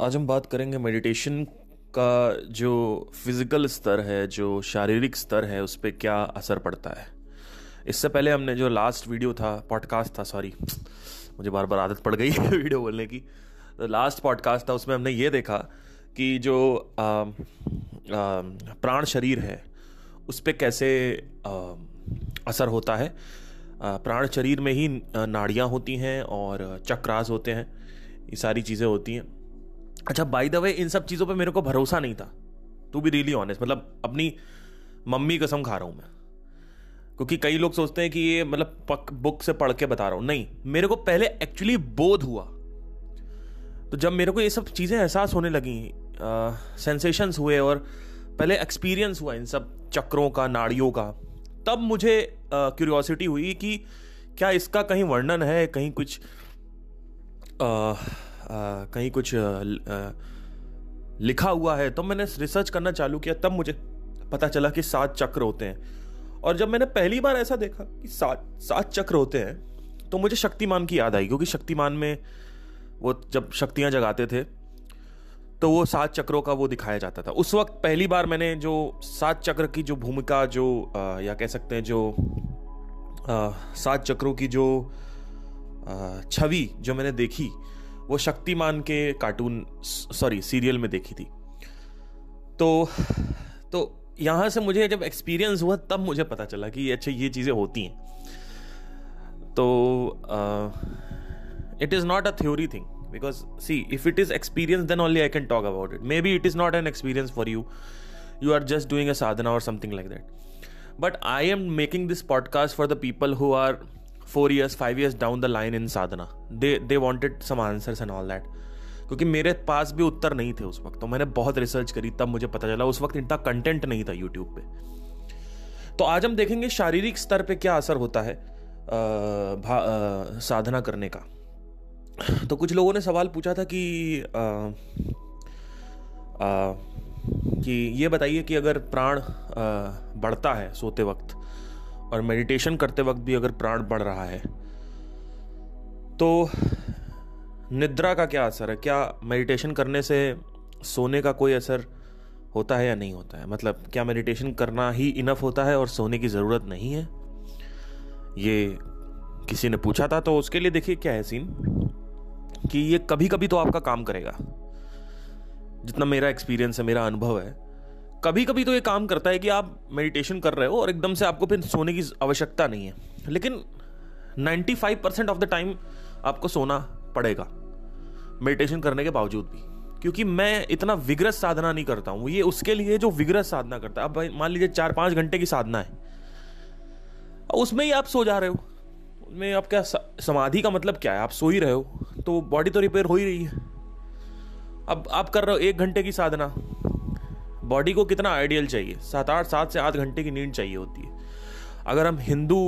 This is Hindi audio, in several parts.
आज हम बात करेंगे मेडिटेशन का जो फ़िज़िकल स्तर है जो शारीरिक स्तर है उस पर क्या असर पड़ता है। इससे पहले हमने जो लास्ट वीडियो था पॉडकास्ट था सॉरी मुझे बार बार आदत पड़ गई वीडियो बोलने की। तो लास्ट पॉडकास्ट था उसमें हमने ये देखा कि जो आ, आ, प्राण शरीर है उस पर कैसे आ, असर होता है। प्राण शरीर में ही नाड़ियाँ होती हैं और चक्रास होते हैं ये सारी चीज़ें होती हैं। अच्छा बाई द वे इन सब चीज़ों पे मेरे को भरोसा नहीं था। टू बी रियली ऑनेस्ट मतलब अपनी मम्मी कसम खा रहा हूँ मैं। क्योंकि कई लोग सोचते हैं कि ये मतलब पक बुक से पढ़ के बता रहा हूँ। नहीं मेरे को पहले एक्चुअली बोध हुआ। तो जब मेरे को ये सब चीज़ें एहसास होने लगी सेंसेशंस हुए और पहले एक्सपीरियंस हुआ इन सब चक्रों का नाड़ियों का तब मुझे क्यूरियोसिटी हुई कि क्या इसका कहीं वर्णन है कहीं कुछ आ, कहीं कुछ लिखा हुआ है तो मैंने रिसर्च करना चालू किया तब मुझे पता चला कि सात चक्र होते हैं। और जब मैंने पहली बार ऐसा देखा कि सात सात चक्र होते हैं तो मुझे शक्तिमान की याद आई क्योंकि शक्तिमान में वो जब शक्तियाँ जगाते थे तो वो सात चक्रों का वो दिखाया जाता था। उस वक्त पहली बार मैंने जो सात चक्र की जो भूमिका जो आ, या कह सकते हैं जो सात चक्रों की जो छवि जो मैंने देखी वो शक्तिमान के कार्टून, सॉरी, सीरियल में देखी थी। तो तो यहाँ से मुझे जब एक्सपीरियंस हुआ, तब मुझे पता चला कि अच्छा ये चीज़ें होती हैं। तो it is not a theory thing because see if it is experience then only I can talk about it maybe it is not an experience for you you are just doing a sadhana और something like that but I am making this podcast for the people who are four years five years down the line in sadhana they they wanted some answers and all that क्योंकि मेरे पास भी उत्तर नहीं थे उस वक्त। तो मैंने बहुत रिसर्च करी तब मुझे पता चला उस वक्त इतना कंटेंट नहीं था यूट्यूब पे। तो आज हम देखेंगे शारीरिक स्तर पे क्या असर होता है आ, आ, साधना करने का। तो कुछ लोगों ने सवाल पूछा था कि आ, आ, कि ये बताइए कि अगर प्राण बढ़ता है सोते वक्त और मेडिटेशन करते वक्त भी अगर प्राण बढ़ रहा है तो निद्रा का क्या असर है? क्या मेडिटेशन करने से सोने का कोई असर होता है या नहीं होता है? मतलब क्या मेडिटेशन करना ही इनफ होता है और सोने की ज़रूरत नहीं है? ये किसी ने पूछा था तो उसके लिए देखिए क्या है सीन कि ये कभी कभी तो आपका काम करेगा। जितना मेरा एक्सपीरियंस है, मेरा अनुभव है कभी कभी तो ये काम करता है कि आप मेडिटेशन कर रहे हो और एकदम से आपको फिर सोने की आवश्यकता नहीं है। लेकिन 95 परसेंट ऑफ़ द टाइम आपको सोना पड़ेगा मेडिटेशन करने के बावजूद भी। क्योंकि मैं इतना विग्रस साधना नहीं करता हूँ। ये उसके लिए जो विग्रस साधना करता है। अब भाई, मान लीजिए चार पाँच घंटे की साधना है। उसमें ही आप सो जा रहे हो। उसमें आप क्या समाधि का मतलब क्या है? आप सो ही रहे हो तो बॉडी तो रिपेयर हो ही रही है। अब आप कर रहे हो एक घंटे की साधना। बॉडी को कितना आइडियल चाहिए? सात आठ, सात से आठ घंटे की नींद चाहिए होती है। अगर हम हिंदू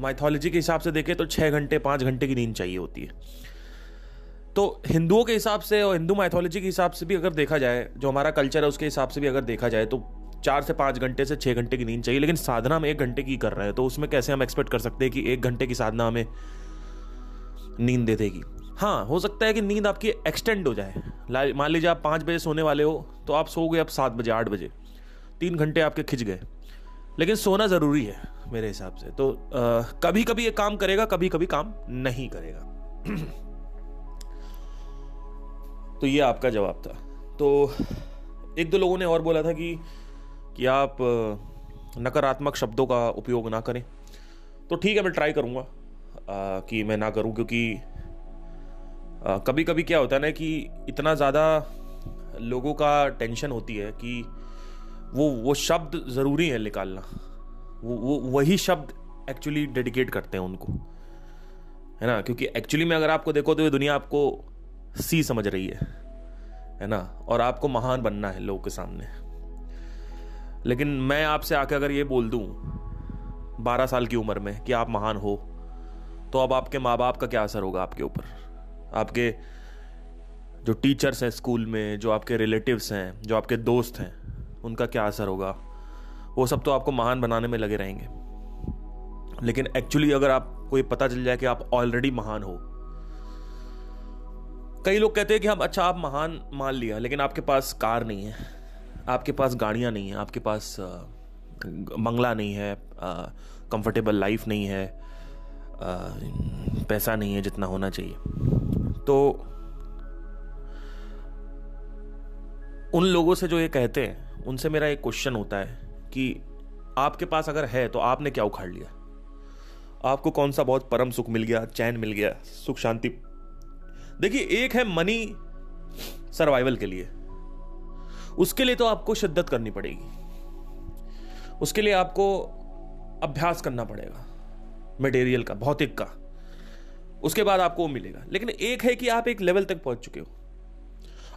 माइथोलॉजी के हिसाब से देखें तो छः घंटे, पाँच घंटे की नींद चाहिए होती है। तो हिंदुओं के हिसाब से और हिंदू माइथोलॉजी के हिसाब से भी अगर देखा जाए, जो हमारा कल्चर है, उसके हिसाब से भी अगर देखा जाए तो चार से पाँच घंटे से छः घंटे की नींद चाहिए, लेकिन साधना हम एक घंटे की कर रहे हैं तो उसमें कैसे हम एक्सपेक्ट कर सकते हैं कि एक घंटे की साधना हमें नींद दे देगी? हाँ हो सकता है कि नींद आपकी एक्सटेंड हो जाए। मान लीजिए आप पाँच बजे सोने वाले हो तो आप सो गए अब सात बजे आठ बजे। तीन घंटे आपके खिंच गए। लेकिन सोना ज़रूरी है मेरे हिसाब से। तो आ, कभी कभी ये काम करेगा कभी कभी काम नहीं करेगा। तो ये आपका जवाब था। तो एक दो लोगों ने और बोला था कि कि आप नकारात्मक शब्दों का उपयोग ना करें। तो ठीक है मैं ट्राई करूँगा कि मैं ना करूँ क्योंकि कभी कभी क्या होता है ना कि इतना ज़्यादा लोगों का टेंशन होती है कि वो वो शब्द ज़रूरी है निकालना। वो वो, वही शब्द एक्चुअली डेडिकेट करते हैं उनको। है ना? क्योंकि एक्चुअली में अगर आपको देखो तो ये दुनिया आपको सी समझ रही है। है ना? और आपको महान बनना है लोगों के सामने। लेकिन मैं आपसे आके अगर ये बोल दूँ, बारह साल की उम्र में कि आप महान हो तो अब आपके माँ बाप का क्या असर होगा आपके ऊपर? आपके जो टीचर्स हैं स्कूल में जो आपके रिलेटिव्स हैं जो आपके दोस्त हैं उनका क्या असर होगा? वो सब तो आपको महान बनाने में लगे रहेंगे। लेकिन एक्चुअली अगर आपको ये पता चल जाए कि आप ऑलरेडी महान हो। कई लोग कहते हैं कि हम अच्छा आप महान मान लिया लेकिन आपके पास कार नहीं है आपके पास गाड़ियाँ नहीं हैं आपके पास बंगला नहीं है कंफर्टेबल लाइफ नहीं है आ, पैसा नहीं है जितना होना चाहिए। तो उन लोगों से जो ये कहते हैं, उनसे मेरा एक क्वेश्चन होता है कि आपके पास अगर है तो आपने क्या उखाड़ लिया? आपको कौन सा बहुत परम सुख मिल गया, चैन मिल गया, सुख शांति? देखिए, एक है मनी सर्वाइवल के लिए। उसके लिए तो आपको शिद्दत करनी पड़ेगी। उसके लिए आपको अभ्यास करना पड़ेगा। मटेरियल का, भौतिक का। उसके बाद आपको वो मिलेगा। लेकिन एक है कि आप एक लेवल तक पहुँच चुके हो।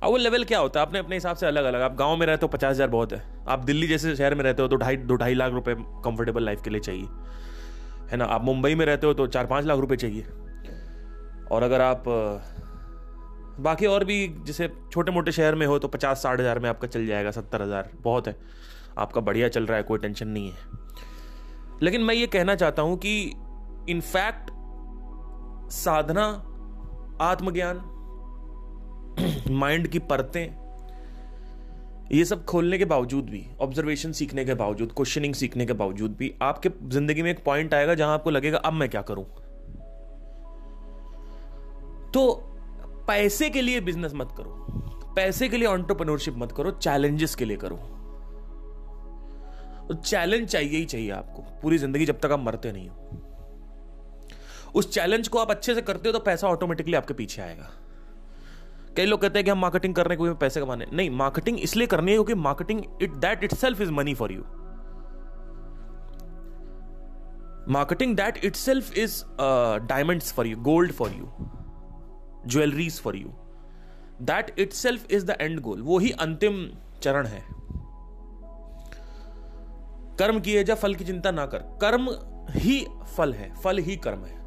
अब वो लेवल क्या होता है? आपने अपने हिसाब से अलग अलग आप गाँव में रहते हो, पचास हज़ार बहुत है। आप दिल्ली जैसे शहर में रहते हो तो ढाई दो ढाई लाख रुपए कंफर्टेबल लाइफ के लिए चाहिए। है ना? आप मुंबई में रहते हो तो चार पाँच लाख रुपए चाहिए। और अगर आप बाकी और भी जैसे छोटे मोटे शहर में हो तो पचास साठ हज़ार में आपका चल जाएगा, सत्तर हज़ार। बहुत है। आपका बढ़िया चल रहा है, कोई टेंशन नहीं है। लेकिन मैं ये कहना चाहता हूँ कि इनफैक्ट साधना, आत्मज्ञान, माइंड की परतें, ये सब खोलने के बावजूद भी ऑब्जर्वेशन सीखने के बावजूद क्वेश्चनिंग सीखने के बावजूद भी, आपके ज़िंदगी में एक पॉइंट आएगा जहाँ आपको लगेगा, अब मैं क्या करूँ? तो पैसे के लिए बिज़नेस मत करो। पैसे के लिए ऑन्टरप्रनोरशिप मत करो चैलेंजेस के लिए करो। चैलेंज चाहिए ही चाहिए आपको, पूरी ज़िंदगी जब तक आप मरते नहीं हो। उस चैलेंज को आप अच्छे से करते हो तो पैसा ऑटोमेटिकली आपके पीछे आएगा। कई लोग कहते हैं कि हम मार्केटिंग कर रहे हैं कोई पैसे कमाने। नहीं मार्केटिंग इसलिए करनी है क्योंकि marketing it that itself is money for you marketing that itself is diamonds for you gold for you jewelleries for you that itself is the end goal वो ही अंतिम चरण है। कर्म किए जा फल की चिंता ना कर। कर्म ही फल है, फल ही कर्म है।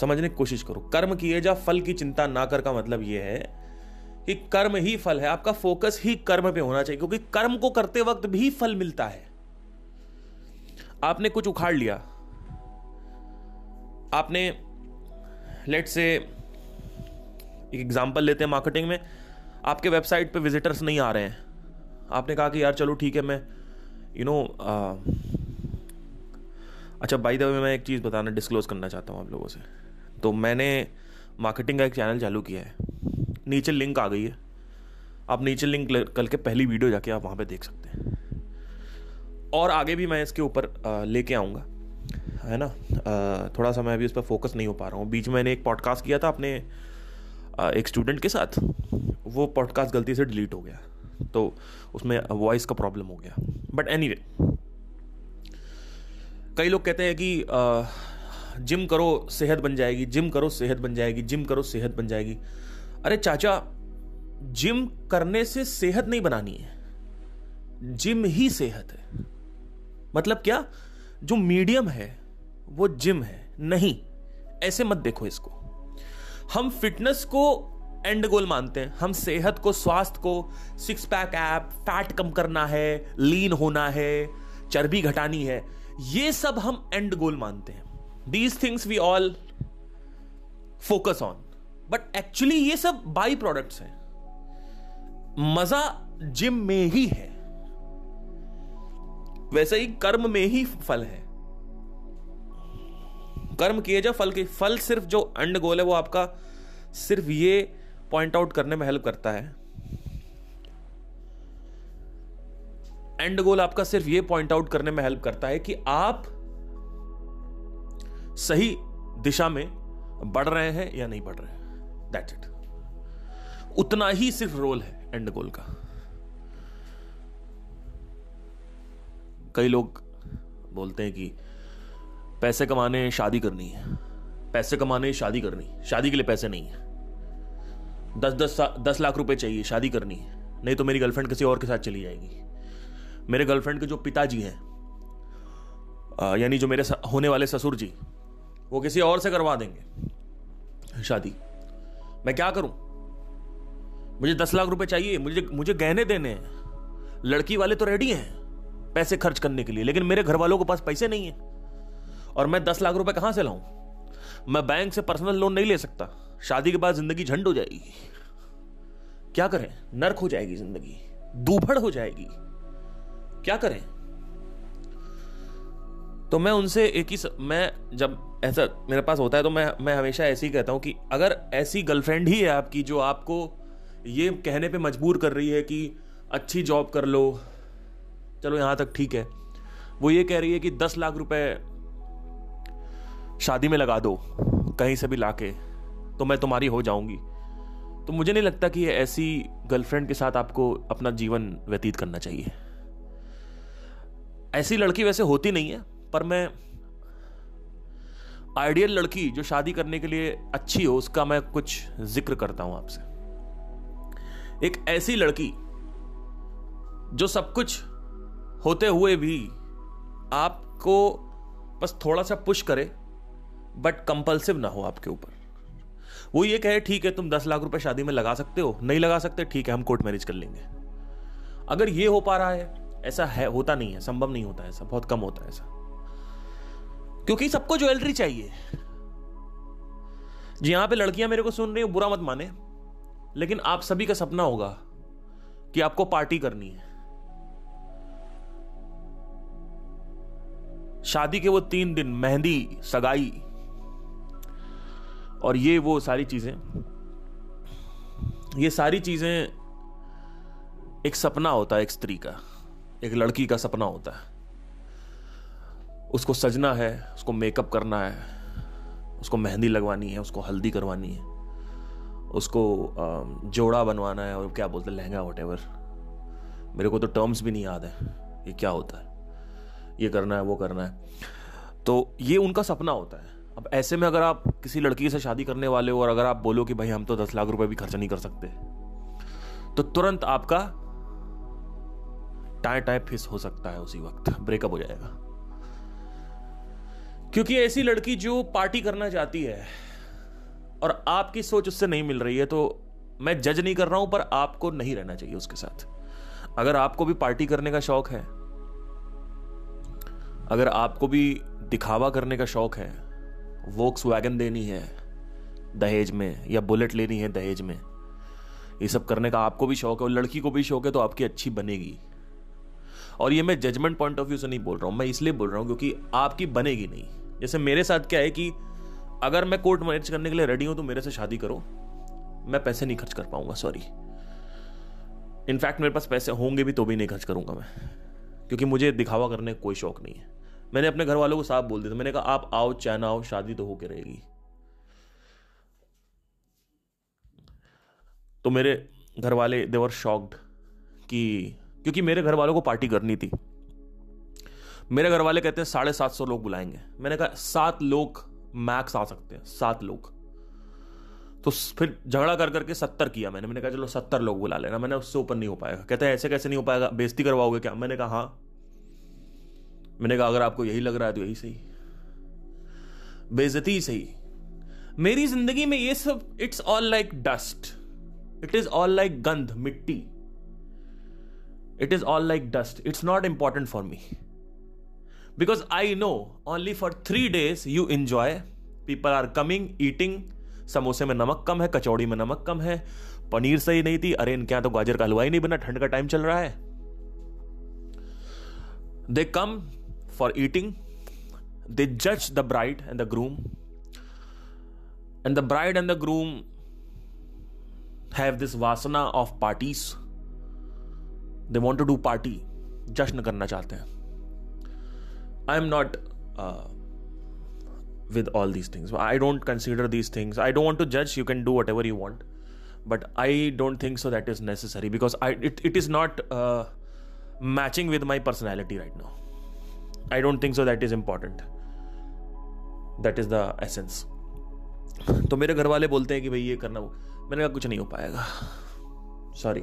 समझने की कोशिश करो। कर्म किए जा फल की चिंता ना कर का मतलब यह है कि कर्म ही फल है। आपका फोकस ही कर्म पे होना चाहिए क्योंकि कर्म को करते वक्त भी फल मिलता है। आपने कुछ उखाड़ लिया। आपने लेट से एक एग्जांपल लेते हैं मार्केटिंग में। आपके वेबसाइट पे विजिटर्स नहीं आ रहे हैं। आपने कहा कि यार चलो ठीक है मैं यू you नो know, अच्छा बाई द वे मैं एक चीज़ बताना डिस्क्लोज करना चाहता हूँ आप लोगों से। तो मैंने मार्केटिंग का एक चैनल चालू किया है। नीचे लिंक आ गई है। आप नीचे लिंक कल के पहली वीडियो जाके आप वहाँ पे देख सकते हैं। और आगे भी मैं इसके ऊपर लेके आऊँगा। है ना? थोड़ा सा मैं अभी उस पर फोकस नहीं हो पा रहा हूँ। बीच में मैंने एक पॉडकास्ट किया था अपने एक स्टूडेंट के साथ। वो पॉडकास्ट गलती से डिलीट हो गया। तो उसमें वॉइस का प्रॉब्लम हो गया। बट एनी anyway, कई लोग कहते हैं कि जिम करो, सेहत बन जाएगी, जिम करो, सेहत बन जाएगी, जिम करो, सेहत बन जाएगी। अरे चाचा, जिम करने से सेहत नहीं बनानी है। जिम ही सेहत है। मतलब क्या? जो मीडियम है, वो जिम है। नहीं, ऐसे मत देखो इसको। हम फिटनेस को एंड गोल मानते हैं। हम सेहत को, स्वास्थ्य को सिक्स पैक ऐप फैट कम करना है लीन होना है, चर्बी घटानी है, ये सब हम एंड गोल मानते हैं। These things we all focus on but actually ये सब बाई प्रोडक्ट्स हैं। मज़ा जिम में ही है। वैसे ही कर्म में ही फल है। कर्म किए जा, फल के, फल सिर्फ़ जो एंड गोल है, वो आपका सिर्फ़ ये पॉइंट आउट करने में हेल्प करता है। एंड गोल आपका सिर्फ़ ये पॉइंट आउट करने में हेल्प करता है कि आप सही दिशा में बढ़ रहे हैं या नहीं बढ़ रहे हैं? दैट्स इट उतना ही सिर्फ़ रोल है एंड गोल का। कई लोग बोलते हैं कि पैसे कमाने, शादी करनी है। पैसे कमाने, शादी करनी शादी के लिए पैसे नहीं है। दस दस दस लाख रुपए चाहिए, शादी करनी है। नहीं तो मेरी गर्लफ्रेंड किसी और के साथ चली जाएगी। मेरे गर्लफ्रेंड के जो पिताजी हैं यानी जो मेरे होने वाले ससुर जी वो किसी और से करवा देंगे। शादी। मैं क्या करूँ? मुझे दस लाख रुपए चाहिए, मुझे मुझे गहने देने हैं। लड़की वाले तो रेडी हैं पैसे खर्च करने के लिए, लेकिन मेरे घर वालों के पास पैसे नहीं है। और मैं दस लाख रुपए कहाँ से लाऊं? मैं बैंक से पर्सनल लोन नहीं ले सकता। शादी के बाद ज़िंदगी झंड हो जाएगी। क्या करें? नर्क हो जाएगी ज़िंदगी। दूभड़ हो जाएगी। क्या करें? तो मैं उनसे एक ही स... मैं जब ऐसा मेरे पास होता है तो मैं मैं हमेशा ऐसे ही कहता हूँ कि अगर ऐसी गर्लफ्रेंड ही है आपकी जो आपको ये कहने पे मजबूर कर रही है कि अच्छी जॉब कर लो, चलो यहाँ तक ठीक है, वो ये कह रही है कि दस लाख रुपए शादी में लगा दो, कहीं से भी लाके तो मैं तुम्हारी हो जाऊँगी। तो मुझे नहीं लगता कि ऐसी गर्लफ्रेंड के साथ आपको अपना जीवन व्यतीत करना चाहिए। ऐसी लड़की वैसे होती नहीं है। पर मैं आइडियल लड़की जो शादी करने के लिए अच्छी हो, उसका मैं कुछ ज़िक्र करता हूँ आपसे। एक ऐसी लड़की जो सब कुछ होते हुए भी आपको बस थोड़ा सा पुश करे बट कंपल्सिव ना हो आपके ऊपर। वो ये कहे, ठीक है, तुम दस लाख रुपए शादी में लगा सकते हो, नहीं लगा सकते, ठीक है, हम कोर्ट मैरिज कर लेंगे। अगर ये हो पा रहा है, ऐसा है, होता नहीं है, संभव नहीं होता ऐसा, बहुत कम होता है ऐसा। क्योंकि सबको ज्वेलरी चाहिए। जी यहाँ पे लड़कियाँ मेरे को सुन रही हो, बुरा मत माने। लेकिन आप सभी का सपना होगा कि आपको पार्टी करनी है। शादी के वो तीन दिन, मेहंदी, सगाई और ये वो सारी चीज़ें, ये सारी चीज़ें एक सपना होता है, एक स्त्री का, एक लड़की का सपना होता है। उसको सजना है, उसको मेकअप करना है, उसको मेहंदी लगवानी है, उसको हल्दी करवानी है, उसको जोड़ा बनवाना है और क्या बोलते हैं, लहंगा वट मेरे को तो टर्म्स भी नहीं याद है, ये क्या होता है, ये करना है, वो करना है। तो ये उनका सपना होता है। अब ऐसे में अगर आप किसी लड़की से शादी करने वाले हो और अगर आप बोलो कि भाई हम तो दस लाख रुपए भी खर्चा नहीं कर सकते तो तुरंत आपका टाइम टाइप फिस हो सकता है उसी वक्त ब्रेकअप हो जाएगा। क्योंकि ऐसी लड़की जो पार्टी करना चाहती है और आपकी सोच उससे नहीं मिल रही है तो मैं जज नहीं कर रहा हूँ, पर आपको नहीं रहना चाहिए उसके साथ। अगर आपको भी पार्टी करने का शौक है, अगर आपको भी दिखावा करने का शौक है वोक्स वैगन देनी है, दहेज में, या बुलेट लेनी है दहेज में, ये सब करने का आपको भी शौक है और लड़की को भी शौक है तो आपकी अच्छी बनेगी। और ये मैं जजमेंट पॉइंट ऑफ़ व्यू से नहीं बोल रहा हूँ, मैं इसलिए बोल रहा हूँ क्योंकि आपकी बनेगी नहीं। जैसे मेरे साथ क्या है कि अगर मैं कोर्ट मैरिज करने के लिए रेडी हूँ तो मेरे से शादी करो। मैं पैसे नहीं खर्च कर पाऊँगा सॉरी इनफैक्ट मेरे पास पैसे होंगे भी तो भी नहीं खर्च करूँगा मैं। क्योंकि मुझे दिखावा करने का कोई शौक नहीं है। मैंने अपने घर वालों को साफ़ बोल दिया था। मैंने कहा, आप आओ चाहे ना आओ, शादी तो होकर रहेगी। तो मेरे घर वाले देवर शॉक्ड कि, क्योंकि मेरे घर वालों को पार्टी करनी थी। मेरे घर वाले कहते हैं, साढ़े सात सौ लोग बुलाएँगे। मैंने कहा, सात लोग मैक्स आ सकते हैं, सात लोग। तो फिर झगड़ा कर करके सत्तर किया मैंने। मैंने कहा, चलो, सत्तर लोग बुला लेना। मैंने उससे ऊपर नहीं हो पाएगा कहते हैं, ऐसे कैसे नहीं हो पाएगा? बेजती करवाओगे क्या? मैंने कहा हाँ। मैंने कहा, अगर आपको यही लग रहा है तो यही सही। बेजती ही सही। मेरी ज़िंदगी में ये सब it's all like dust it is all like गंध, मिट्टी। It is all like dust it's not important for me because I know only for three days you enjoy. People are coming, eating. समोसे में नमक कम है कचौड़ी में नमक कम है. पनीर सही नहीं थी अरे इनके यहाँ तो गाजर का हलवा ही नहीं बना ठंड का टाइम चल रहा है. दे कम फॉर ईटिंग दे जज the bride and the groom and the bride and the groom have this vasana of parties they want to do party जश्न करना चाहते हैं I am not with all these things I don't consider these things I don't want to जज you can do whatever you want but I don't think so that is necessary because I it is not matching with my personality right no I don't think so that is important that is the essence तो मेरे घर वाले बोलते हैं कि भाई ये करना मैंने कहा, कुछ नहीं हो पाएगा। सॉरी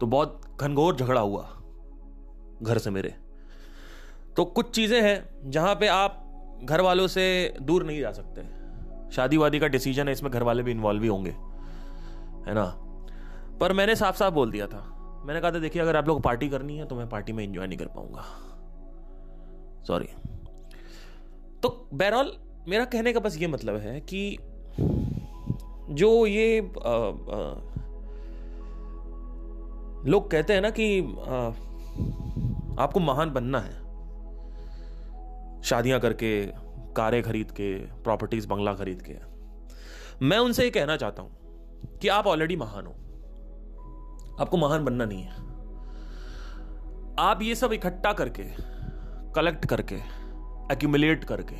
तो बहुत घनघोर झगड़ा हुआ घर से मेरे। तो कुछ चीज़ें हैं जहाँ पे आप घर वालों से दूर नहीं जा सकते। शादी वादी का डिसीज़न है इसमें घर वाले भी इन्वॉल्व ही होंगे है ना? पर मैंने साफ़ साफ़ बोल दिया था। मैंने कहा था देखिए अगर आप लोग पार्टी करनी है तो मैं पार्टी में इंजॉय नहीं कर पाऊँगा। सॉरी तो बहरहाल मेरा कहने का बस ये मतलब है कि जो ये आ, आ, लोग कहते हैं ना कि आ, आपको महान बनना है। शादियाँ करके, कारें खरीद के प्रॉपर्टीज़ बंगला खरीद के। मैं उनसे ये कहना चाहता हूँ कि आप ऑलरेडी महान हो। आपको महान बनना नहीं है। आप ये सब इकट्ठा करके कलेक्ट करके एक्यूमुलेट करके,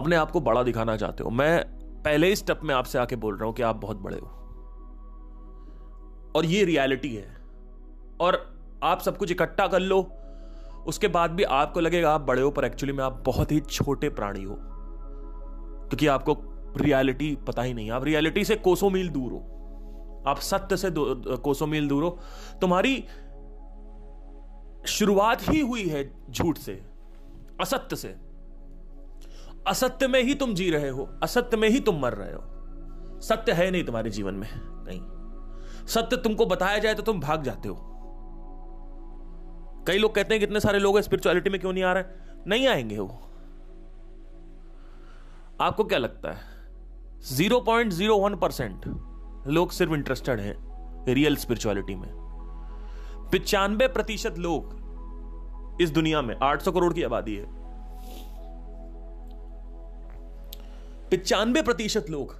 अपने आप को बड़ा दिखाना चाहते हो। मैं पहले ही स्टेप में आपसे आके बोल रहा हूँ कि आप बहुत बड़े हो। और ये रियलिटी है। और आप सब कुछ इकट्ठा कर लो। उसके बाद भी आपको लगेगा, आप बड़े हो पर एक्चुअली में आप बहुत ही छोटे प्राणी हो। क्योंकि आपको रियलिटी पता ही नहीं आप रियलिटी से कोसों मील दूर हो। आप सत्य से कोसों मील दूर हो। तुम्हारी शुरुआत ही हुई है झूठ से, असत्य से। असत्य में ही तुम जी रहे हो, असत्य में ही तुम मर रहे हो। सत्य है नहीं तुम्हारे जीवन में कहीं सत्य तुमको बताया जाए तो तुम भाग जाते हो। कई लोग कहते हैं कितने सारे लोग स्पिरिचुअलिटी में क्यों नहीं आ रहे नहीं आएँगे वो। आपको क्या लगता है? Zero point zero one percent लोग सिर्फ़ इंटरेस्टेड हैं रियल स्पिरिचुअलिटी में। पिचानवे प्रतिशत लोग इस दुनिया में 800 करोड़ की आबादी है। पिचानवे प्रतिशत लोग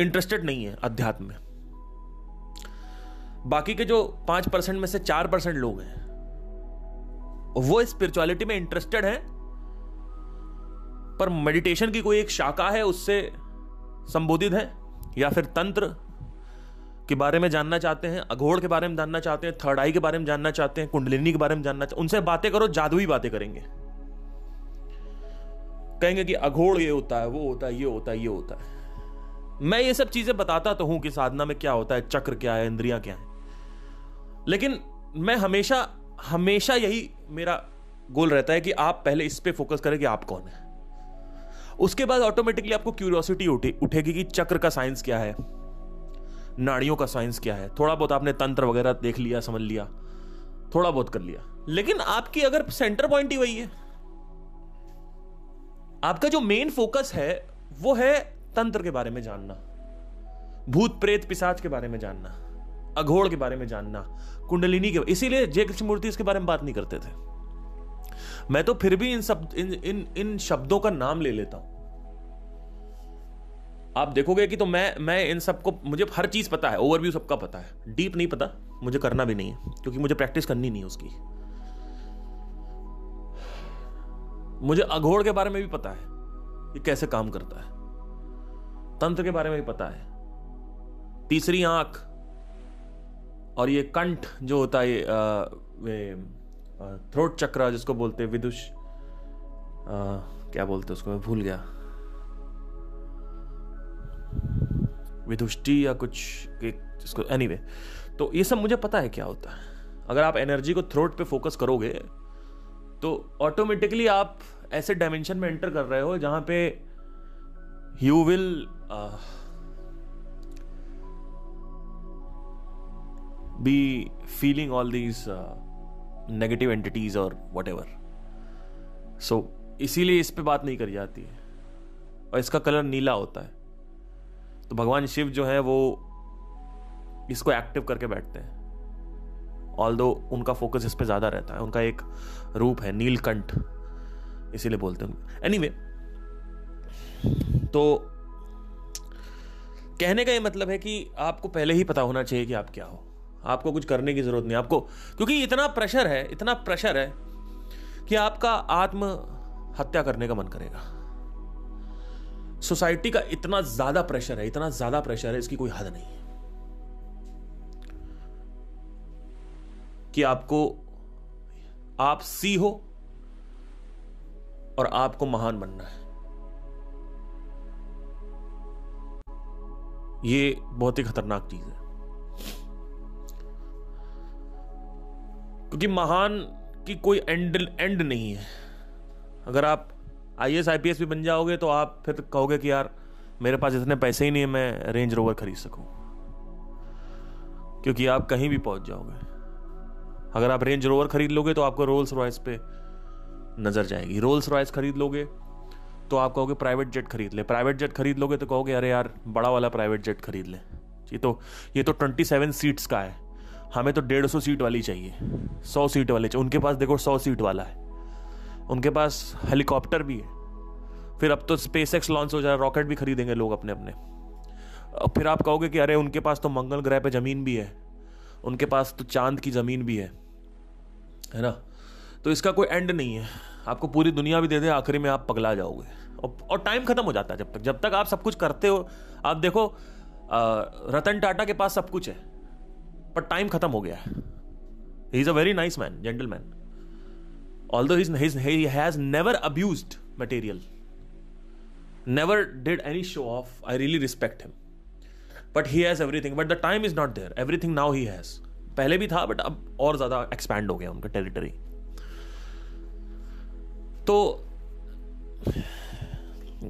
इंटरेस्टेड नहीं है अध्यात्म में। बाकी के जो पाँच परसेंट में से चार परसेंट लोग हैं, वो स्पिरिचुअलिटी में इंटरेस्टेड हैं, पर मेडिटेशन की कोई एक शाखा है, उससे संबोधित है, या फिर तंत्र के बारे में जानना चाहते हैं, अघोड़ के बारे में जानना चाहते हैं थर्ड आई के बारे में जानना चाहते हैं, कुंडलिनी के बारे में जानना चाहते उनसे बातें करो, जादुई बातें करेंगे। कहेंगे कि अघोड़ ये होता है, वो होता है, ये होता है, ये होता है। मैं ये सब चीज़ें बताता तो हूँ कि साधना में क्या होता है, चक्र क्या है, इंद्रियाँ क्या है। लेकिन मैं हमेशा हमेशा यही मेरा गोल रहता है कि आप पहले इस पे फोकस करें कि आप कौन है। उसके बाद ऑटोमेटिकली आपको क्यूरियोसिटी उठे, उठेगी कि चक्र का साइंस क्या है नाड़ियों का साइंस क्या है। थोड़ा बहुत आपने तंत्र वगैरह देख लिया समझ लिया थोड़ा बहुत कर लिया। लेकिन आपकी अगर सेंटर पॉइंट ही वही है। आपका जो मेन फोकस है वो है तंत्र के बारे में जानना भूत प्रेत पिसाच के बारे में जानना अघोड़ के बारे में जानना कुंडलिनी के इसीलिए जय कृष्ण मूर्ति इसके बारे में बात नहीं करते थे। मैं तो फिर भी इन सब इन इन इन शब्दों का नाम ले लेता हूँ। आप देखोगे कि तो मैं मैं इन सबको मुझे हर चीज़ पता है ओवरव्यू सबका पता है। डीप नहीं पता, मुझे करना भी नहीं है, क्योंकि मुझे प्रैक्टिस करनी नहीं है उसकी। मुझे अघोड़ के बारे में भी पता है ये कैसे काम करता है। तंत्र के बारे में भी पता है। तीसरी आँख और ये कंठ जो होता है वे थ्रोट चक्र जिसको बोलते हैं विदुष क्या बोलते उसको मैं भूल गया। विदुष्टि या कुछ जिसको एनीवे anyway, तो ये सब मुझे पता है क्या होता है। अगर आप एनर्जी को थ्रोट पे फोकस करोगे तो ऑटोमेटिकली आप ऐसे डायमेंशन में एंटर कर रहे हो जहाँ पे you will be feeling all these negative entities और वट एवर सो इसीलिए इस पे बात नहीं करी जाती है। और इसका कलर नीला होता है। तो भगवान शिव जो है वो इसको एक्टिव करके बैठते हैं। ऑल दो उनका फोकस इस पर ज़्यादा रहता है। उनका एक रूप है नीलकंठ। इसीलिए बोलते हैं एनी anyway, तो कहने का ये मतलब है कि आपको पहले ही पता होना चाहिए कि आप क्या हो। आपको कुछ करने की ज़रूरत नहीं, आपको क्योंकि इतना प्रेशर है, इतना प्रेशर है कि आपका आत्म हत्या करने का मन करेगा। सोसाइटी का इतना ज़्यादा प्रेशर है, इतना ज़्यादा प्रेशर है, इसकी कोई हद नहीं। है कि आपको आप सी हो और आपको महान बनना है। ये बहुत ही खतरनाक चीज़ है। क्योंकि महान की कोई एंड एंड नहीं है। अगर आप I S I P S भी बन जाओगे तो आप फिर कहोगे कि यार, मेरे पास इतने पैसे ही नहीं है, मैं रेंज रोवर खरीद सकूँ। क्योंकि आप कहीं भी पहुँच जाओगे। अगर आप रेंज रोवर खरीद लोगे तो आपको रोल्स रॉयस पे नज़र जाएगी। रोल्स रॉयस खरीद लोगे तो आप कहोगे प्राइवेट जेट खरीद ले। प्राइवेट जेट खरीद लोगे तो कहोगे, अरे यार, बड़ा वाला प्राइवेट जेट खरीद ले। ये तो ये तो ट्वेंटी सेवन सीट्स का है। हमें तो डेढ़ सौ सीट वाली चाहिए। सौ सीट वाली चाहिए। उनके पास देखो सौ सीट वाला है। उनके पास हेलीकॉप्टर भी है। फिर अब तो स्पेस एक्स लॉन्च हो जाए रॉकेट भी खरीदेंगे लोग अपने अपने अब फिर आप कहोगे कि अरे उनके पास तो मंगल ग्रह पे ज़मीन भी है। उनके पास तो चाँद की ज़मीन भी है। है ना? तो इसका कोई एंड नहीं है। आपको पूरी दुनिया भी दे दे आखिरी में आप पगला जाओगे। और, टाइम खत्म हो जाता है जब तक। जब तक आप सब कुछ करते हो आप देखो रतन टाटा के पास सब कुछ है। पर टाइम खत्म हो गया है he is a very nice man gentleman although has never abuse material never did any show off I really respect him but he has everything but the time is not there everything now he has पहले भी था बट अब और ज़्यादा एक्सपैंड हो गया उनका टेरिटरी तो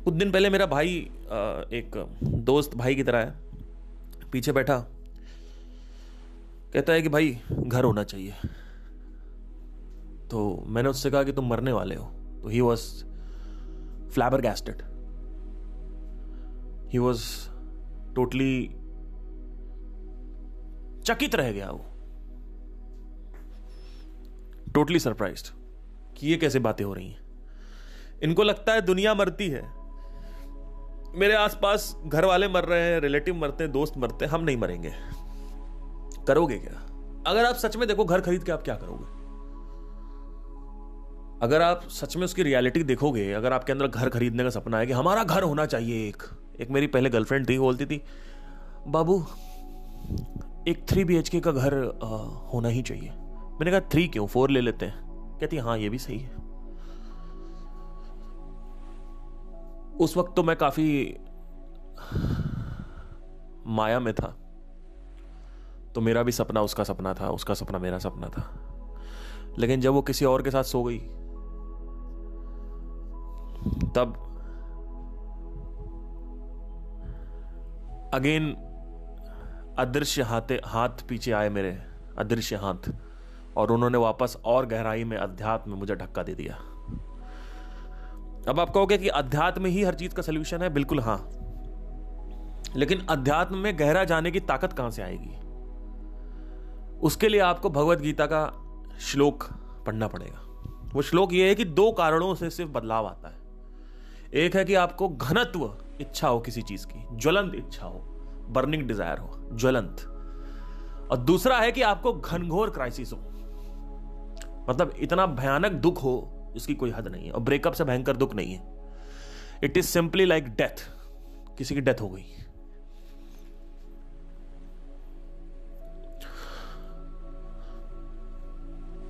कुछ दिन पहले मेरा भाई एक दोस्त भाई की तरह है। पीछे बैठा। कहता है कि भाई, घर होना चाहिए। तो मैंने उससे कहा कि तुम मरने वाले हो। तो he was flabbergasted he was totally चकित रह गया वो। टोटली सरप्राइज़ कि ये कैसे बातें हो रही हैं। इनको लगता है दुनिया मरती है। मेरे आसपास घर वाले मर रहे हैं रिलेटिव मरते हैं, दोस्त मरते हैं, हम नहीं मरेंगे। करोगे क्या? अगर आप सच में देखो घर खरीद के आप क्या करोगे? अगर आप सच में उसकी रियलिटी देखोगे अगर आपके अंदर घर खरीदने का सपना है कि हमारा घर होना चाहिए एक। एक मेरी पहले गर्लफ्रेंड थी बोलती थी बाबू एक थ्री बी का घर आ, होना ही चाहिए। मैंने कहा थ्री क्यों? फोर ले लेते हैं। कहती हाँ ये भी सही है। उस वक्त तो मैं काफ़ी माया में था। तो मेरा भी सपना उसका सपना था, उसका सपना मेरा सपना था। लेकिन जब वो किसी और के साथ सो गई, तब अगेन अदृश्य हाथे, हाथ पीछे आए मेरे, अदृश्य हाथ, और उन्होंने वापस और गहराई में अध्यात्म में मुझे धक्का दे दिया। अब आप कहोगे कि अध्यात्म ही हर चीज़ का सोल्यूशन है? बिल्कुल हाँ। लेकिन अध्यात्म में गहरा जाने की ताकत कहाँ से आएगी? उसके लिए आपको भगवत गीता का श्लोक पढ़ना पड़ेगा। वो श्लोक ये है कि दो कारणों से सिर्फ़ बदलाव आता है। एक है कि आपको घनत्व इच्छा हो किसी चीज़ की, ज्वलंत इच्छा हो बर्निंग डिज़ायर हो, ज्वलंत। और दूसरा है कि आपको घनघोर क्राइसिस हो। मतलब इतना भयानक दुख हो, इसकी कोई हद नहीं है। और ब्रेकअप से भयंकर दुख नहीं है। It is simply like death किसी की डेथ हो गई।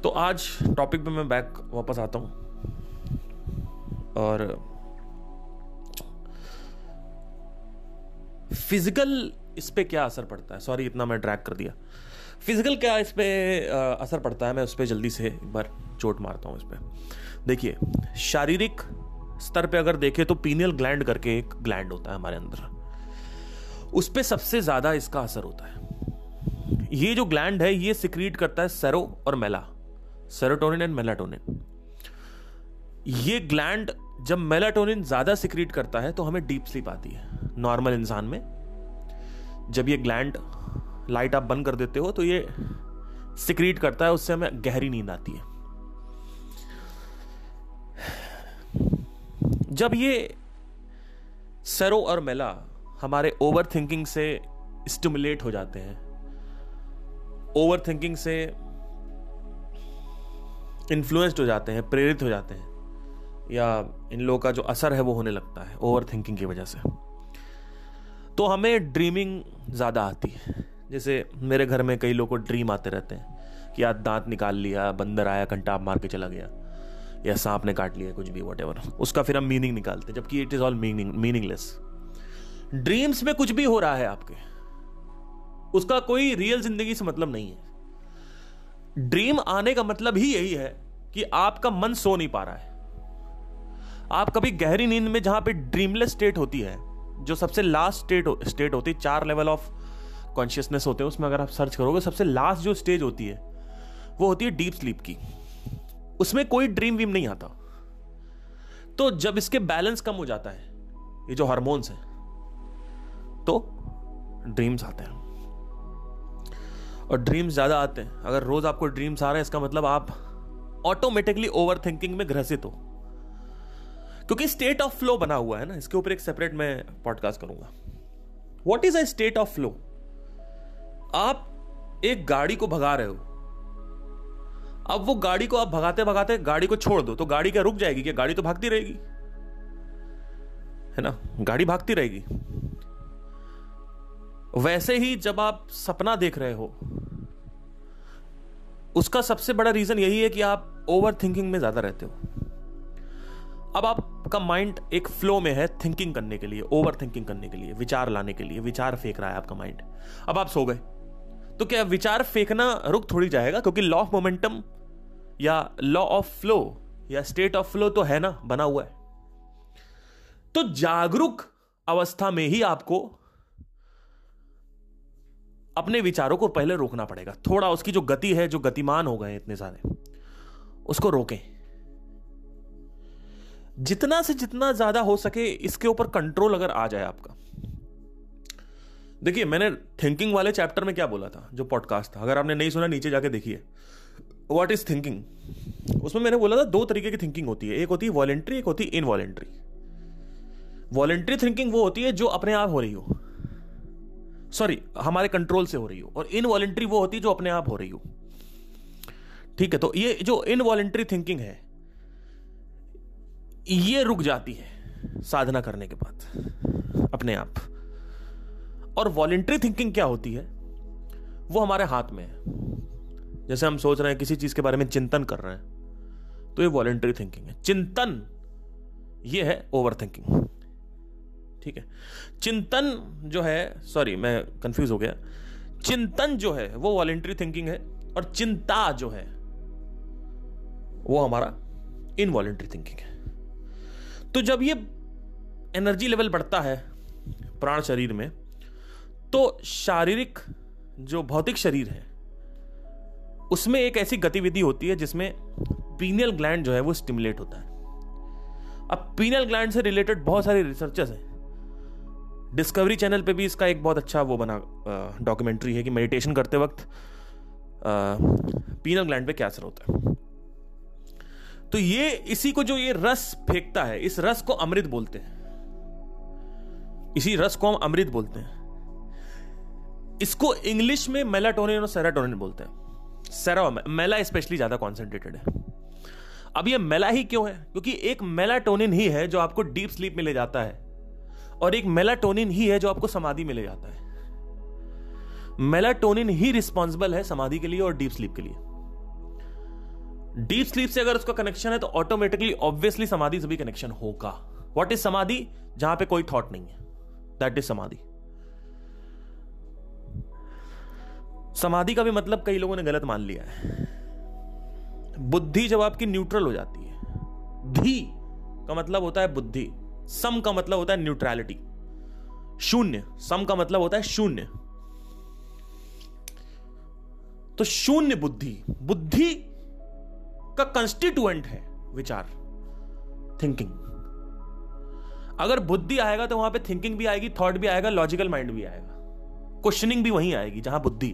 तो आज टॉपिक पे मैं बैक वापस आता हूँ। और फ़िज़िकल इस पर क्या असर पड़ता है? सॉरी इतना मैं ट्रैक कर दिया। फ़िज़िकल क्या इस पर असर पड़ता है? मैं उस पर जल्दी से एक बार चोट मारता हूँ इस पर देखिए, शारीरिक स्तर पे अगर देखें तो पीनियल ग्लैंड करके एक ग्लैंड होता है हमारे अंदर। उस पर सबसे ज़्यादा इसका असर होता है। ये जो ग्लैंड है, ये सिक्रीट करता है सेरो और मेला। सेरोटोनिन एंड मेलाटोनिन ये ग्लैंड जब मेलाटोनिन ज़्यादा सिक्रीट करता है तो हमें डीप स्लीप आती है नॉर्मल इंसान में। जब ये ग्लैंड लाइट आप बंद कर देते हो तो ये सिक्रीट करता है, उससे हमें गहरी नींद आती है। जब ये सरो और मेला हमारे ओवर थिंकिंग से स्टिमुलेट हो जाते हैं ओवर थिंकिंग से इन्फ्लुएंस्ड हो जाते हैं, प्रेरित हो जाते हैं, या इन लोगों का जो असर है वो होने लगता है ओवर थिंकिंग की वजह से। तो हमें ड्रीमिंग ज़्यादा आती है। जैसे मेरे घर में कई लोग को ड्रीम आते रहते हैं कि आज दांत निकाल लिया, बंदर आया कंटाप मार के चला गया, या सांप ने काट लिया, कुछ भी वट उसका फिर हम मीनिंग निकालते हैं, जबकि it is all meaning meaningless dreams में कुछ भी हो रहा है आपके, उसका कोई रियल ज़िंदगी से मतलब नहीं है। ड्रीम आने का मतलब ही यही है कि आपका मन सो नहीं पा रहा है। आप कभी गहरी नींद में जहाँ पे ड्रीमलेस स्टेट होती है, जो सबसे लास्ट स्टेट स्टेट होती है, चार लेवल ऑफ़ कॉन्शियसनेस होते हैं, उसमें अगर आप सर्च करोगे, सबसे लास्ट जो स्टेज होती है, वो होती है डीप स्लीप की। उसमें कोई ड्रीम वीम नहीं आता। तो जब इसके बैलेंस कम हो जाता है, ये जो हार्मोन्स हैं तो ड्रीम्स आते हैं। और ड्रीम्स ज़्यादा आते हैं। अगर रोज़ आपको ड्रीम्स आ रहे हैं, इसका मतलब आप ऑटोमेटिकली ओवर थिंकिंग में ग्रसित हो। क्योंकि स्टेट ऑफ़ फ्लो बना हुआ है ना, इसके ऊपर एक सेपरेट मैं पॉडकास्ट करूँगा। What is a state of flow आप एक गाड़ी को भगा रहे हो। अब वो गाड़ी को आप भगाते भगाते गाड़ी को छोड़ दो तो गाड़ी क्या रुक जाएगी? क्या गाड़ी तो भागती रहेगी? है ना? गाड़ी भागती रहेगी। वैसे ही जब आप सपना देख रहे हो, उसका सबसे बड़ा रीजन यही है कि आप ओवर थिंकिंग में ज़्यादा रहते हो। अब आपका माइंड एक फ्लो में है थिंकिंग करने के लिए ओवर थिंकिंग करने के लिए, विचार लाने के लिए, विचार फेंक रहा है आपका माइंड अब आप सो गए। तो क्या विचार फेंकना रुक थोड़ी जाएगा? क्योंकि लॉ ऑफ़ मोमेंटम या लॉ ऑफ़ फ्लो या स्टेट ऑफ़ फ्लो तो है ना, बना हुआ है। तो जागरूक अवस्था में ही आपको अपने विचारों को पहले रोकना पड़ेगा। थोड़ा उसकी जो गति है, जो गतिमान हो गए इतने सारे, उसको रोकें। जितना से जितना ज़्यादा हो सके इसके ऊपर कंट्रोल अगर आ जाए आपका। देखिए, मैंने थिंकिंग वाले चैप्टर में क्या बोला था, जो पॉडकास्ट था। अगर आपने नहीं सुना, नीचे जाके देखिए। व्हाट इज़ थिंकिंग उसमें मैंने बोला था, दो तरीके की थिंकिंग होती है। एक होती है वॉलेंट्री एक होती है इनवॉलेंट्री वॉलेंट्री थिंकिंग वो होती है जो अपने आप हो रही हो। सॉरी हमारे कंट्रोल से हो रही हो। और इनवॉलेंट्री वो होती है जो अपने आप हो रही हो। ठीक है तो ये जो इनवॉलेंट्री थिंकिंग है, ये रुक जाती है साधना करने के बाद, अपने आप। और वॉलेंट्री थिंकिंग क्या होती है? वो हमारे हाथ में है। जैसे हम सोच रहे हैं, किसी चीज़ के बारे में चिंतन कर रहे हैं तो ये वॉलेंट्री थिंकिंग है। चिंतन, ये है ओवर थिंकिंग ठीक है? चिंतन जो है सॉरी मैं कंफ्यूज हो गया। चिंतन जो है, वो वॉलेंट्री थिंकिंग है और चिंता जो है, वो हमारा इनवॉलेंट्री थिंकिंग है। तो जब ये एनर्जी लेवल बढ़ता है प्राण शरीर में तो शारीरिक जो भौतिक शरीर है, उसमें एक ऐसी गतिविधि होती है जिसमें पीनियल ग्लैंड जो है, वो स्टिमुलेट होता है। अब पीनियल ग्लैंड से रिलेटेड बहुत सारे रिसर्चर्स हैं। डिस्कवरी चैनल पे भी इसका एक बहुत अच्छा वो बना डॉक्यूमेंट्री है कि मेडिटेशन करते वक्त पीनल ग्लैंड पे क्या असर होता है। तो ये, इसी को जो ये रस फेंकता है, इस रस को अमृत बोलते हैं। इसी रस को हम अमृत बोलते हैं। इसको इंग्लिश में मेलाटोनिन और सेराटोनिन बोलते हैं। सेरा मेला स्पेशली ज़्यादा कॉन्सेंट्रेटेड है। अब ये मेला ही क्यों है? क्योंकि एक मेलाटोनिन ही है जो आपको डीप स्लीप में ले जाता है। और एक मेलाटोनिन ही है जो आपको समाधि में ले जाता है। मेलाटोनिन ही रिस्पॉन्सिबल है समाधि के लिए और डीप स्लीप के लिए। डीप स्लीप से अगर उसका कनेक्शन है तो ऑटोमेटिकली ऑब्वियसली समाधि से भी कनेक्शन होगा। वॉट इज़ समाधि? जहाँ पे कोई थॉट नहीं है। दैट इज़ समाधि। समाधि का भी मतलब कई लोगों ने गलत मान लिया है। बुद्धि जब आपकी न्यूट्रल हो जाती है, धी का मतलब होता है बुद्धि। सम का मतलब होता है न्यूट्रैलिटी शून्य, सम का मतलब होता है शून्य। तो शून्य बुद्धि बुद्धि का कंस्टिट्यूएंट है विचार थिंकिंग अगर बुद्धि आएगा तो वहाँ पे थिंकिंग भी आएगी थॉट भी आएगा लॉजिकल माइंड भी आएगा। क्वेश्चनिंग भी वहीं आएगी, जहाँ बुद्धि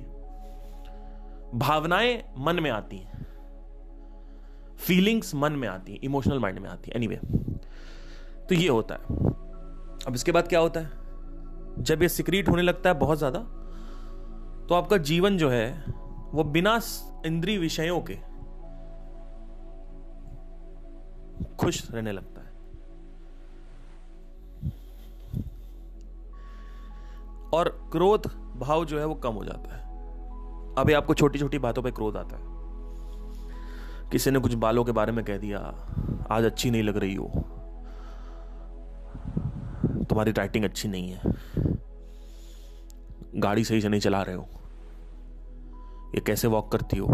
भावनाएँ मन में आती हैं। फीलिंग्स मन में आती हैं इमोशनल माइंड में आती है। एनीवे तो ये होता है। अब इसके बाद क्या होता है? जब ये सिक्रीट होने लगता है बहुत ज़्यादा तो आपका जीवन जो है, वो बिना इंद्री विषयों के खुश रहने लगता है। और क्रोध, भाव जो है, वो कम हो जाता है। अभी आपको छोटी छोटी बातों पे क्रोध आता है। किसी ने कुछ बालों के बारे में कह दिया, आज अच्छी नहीं लग रही हो। तुम्हारी राइटिंग अच्छी नहीं है। गाड़ी सही से नहीं चला रहे हो। ये कैसे वॉक करती हो?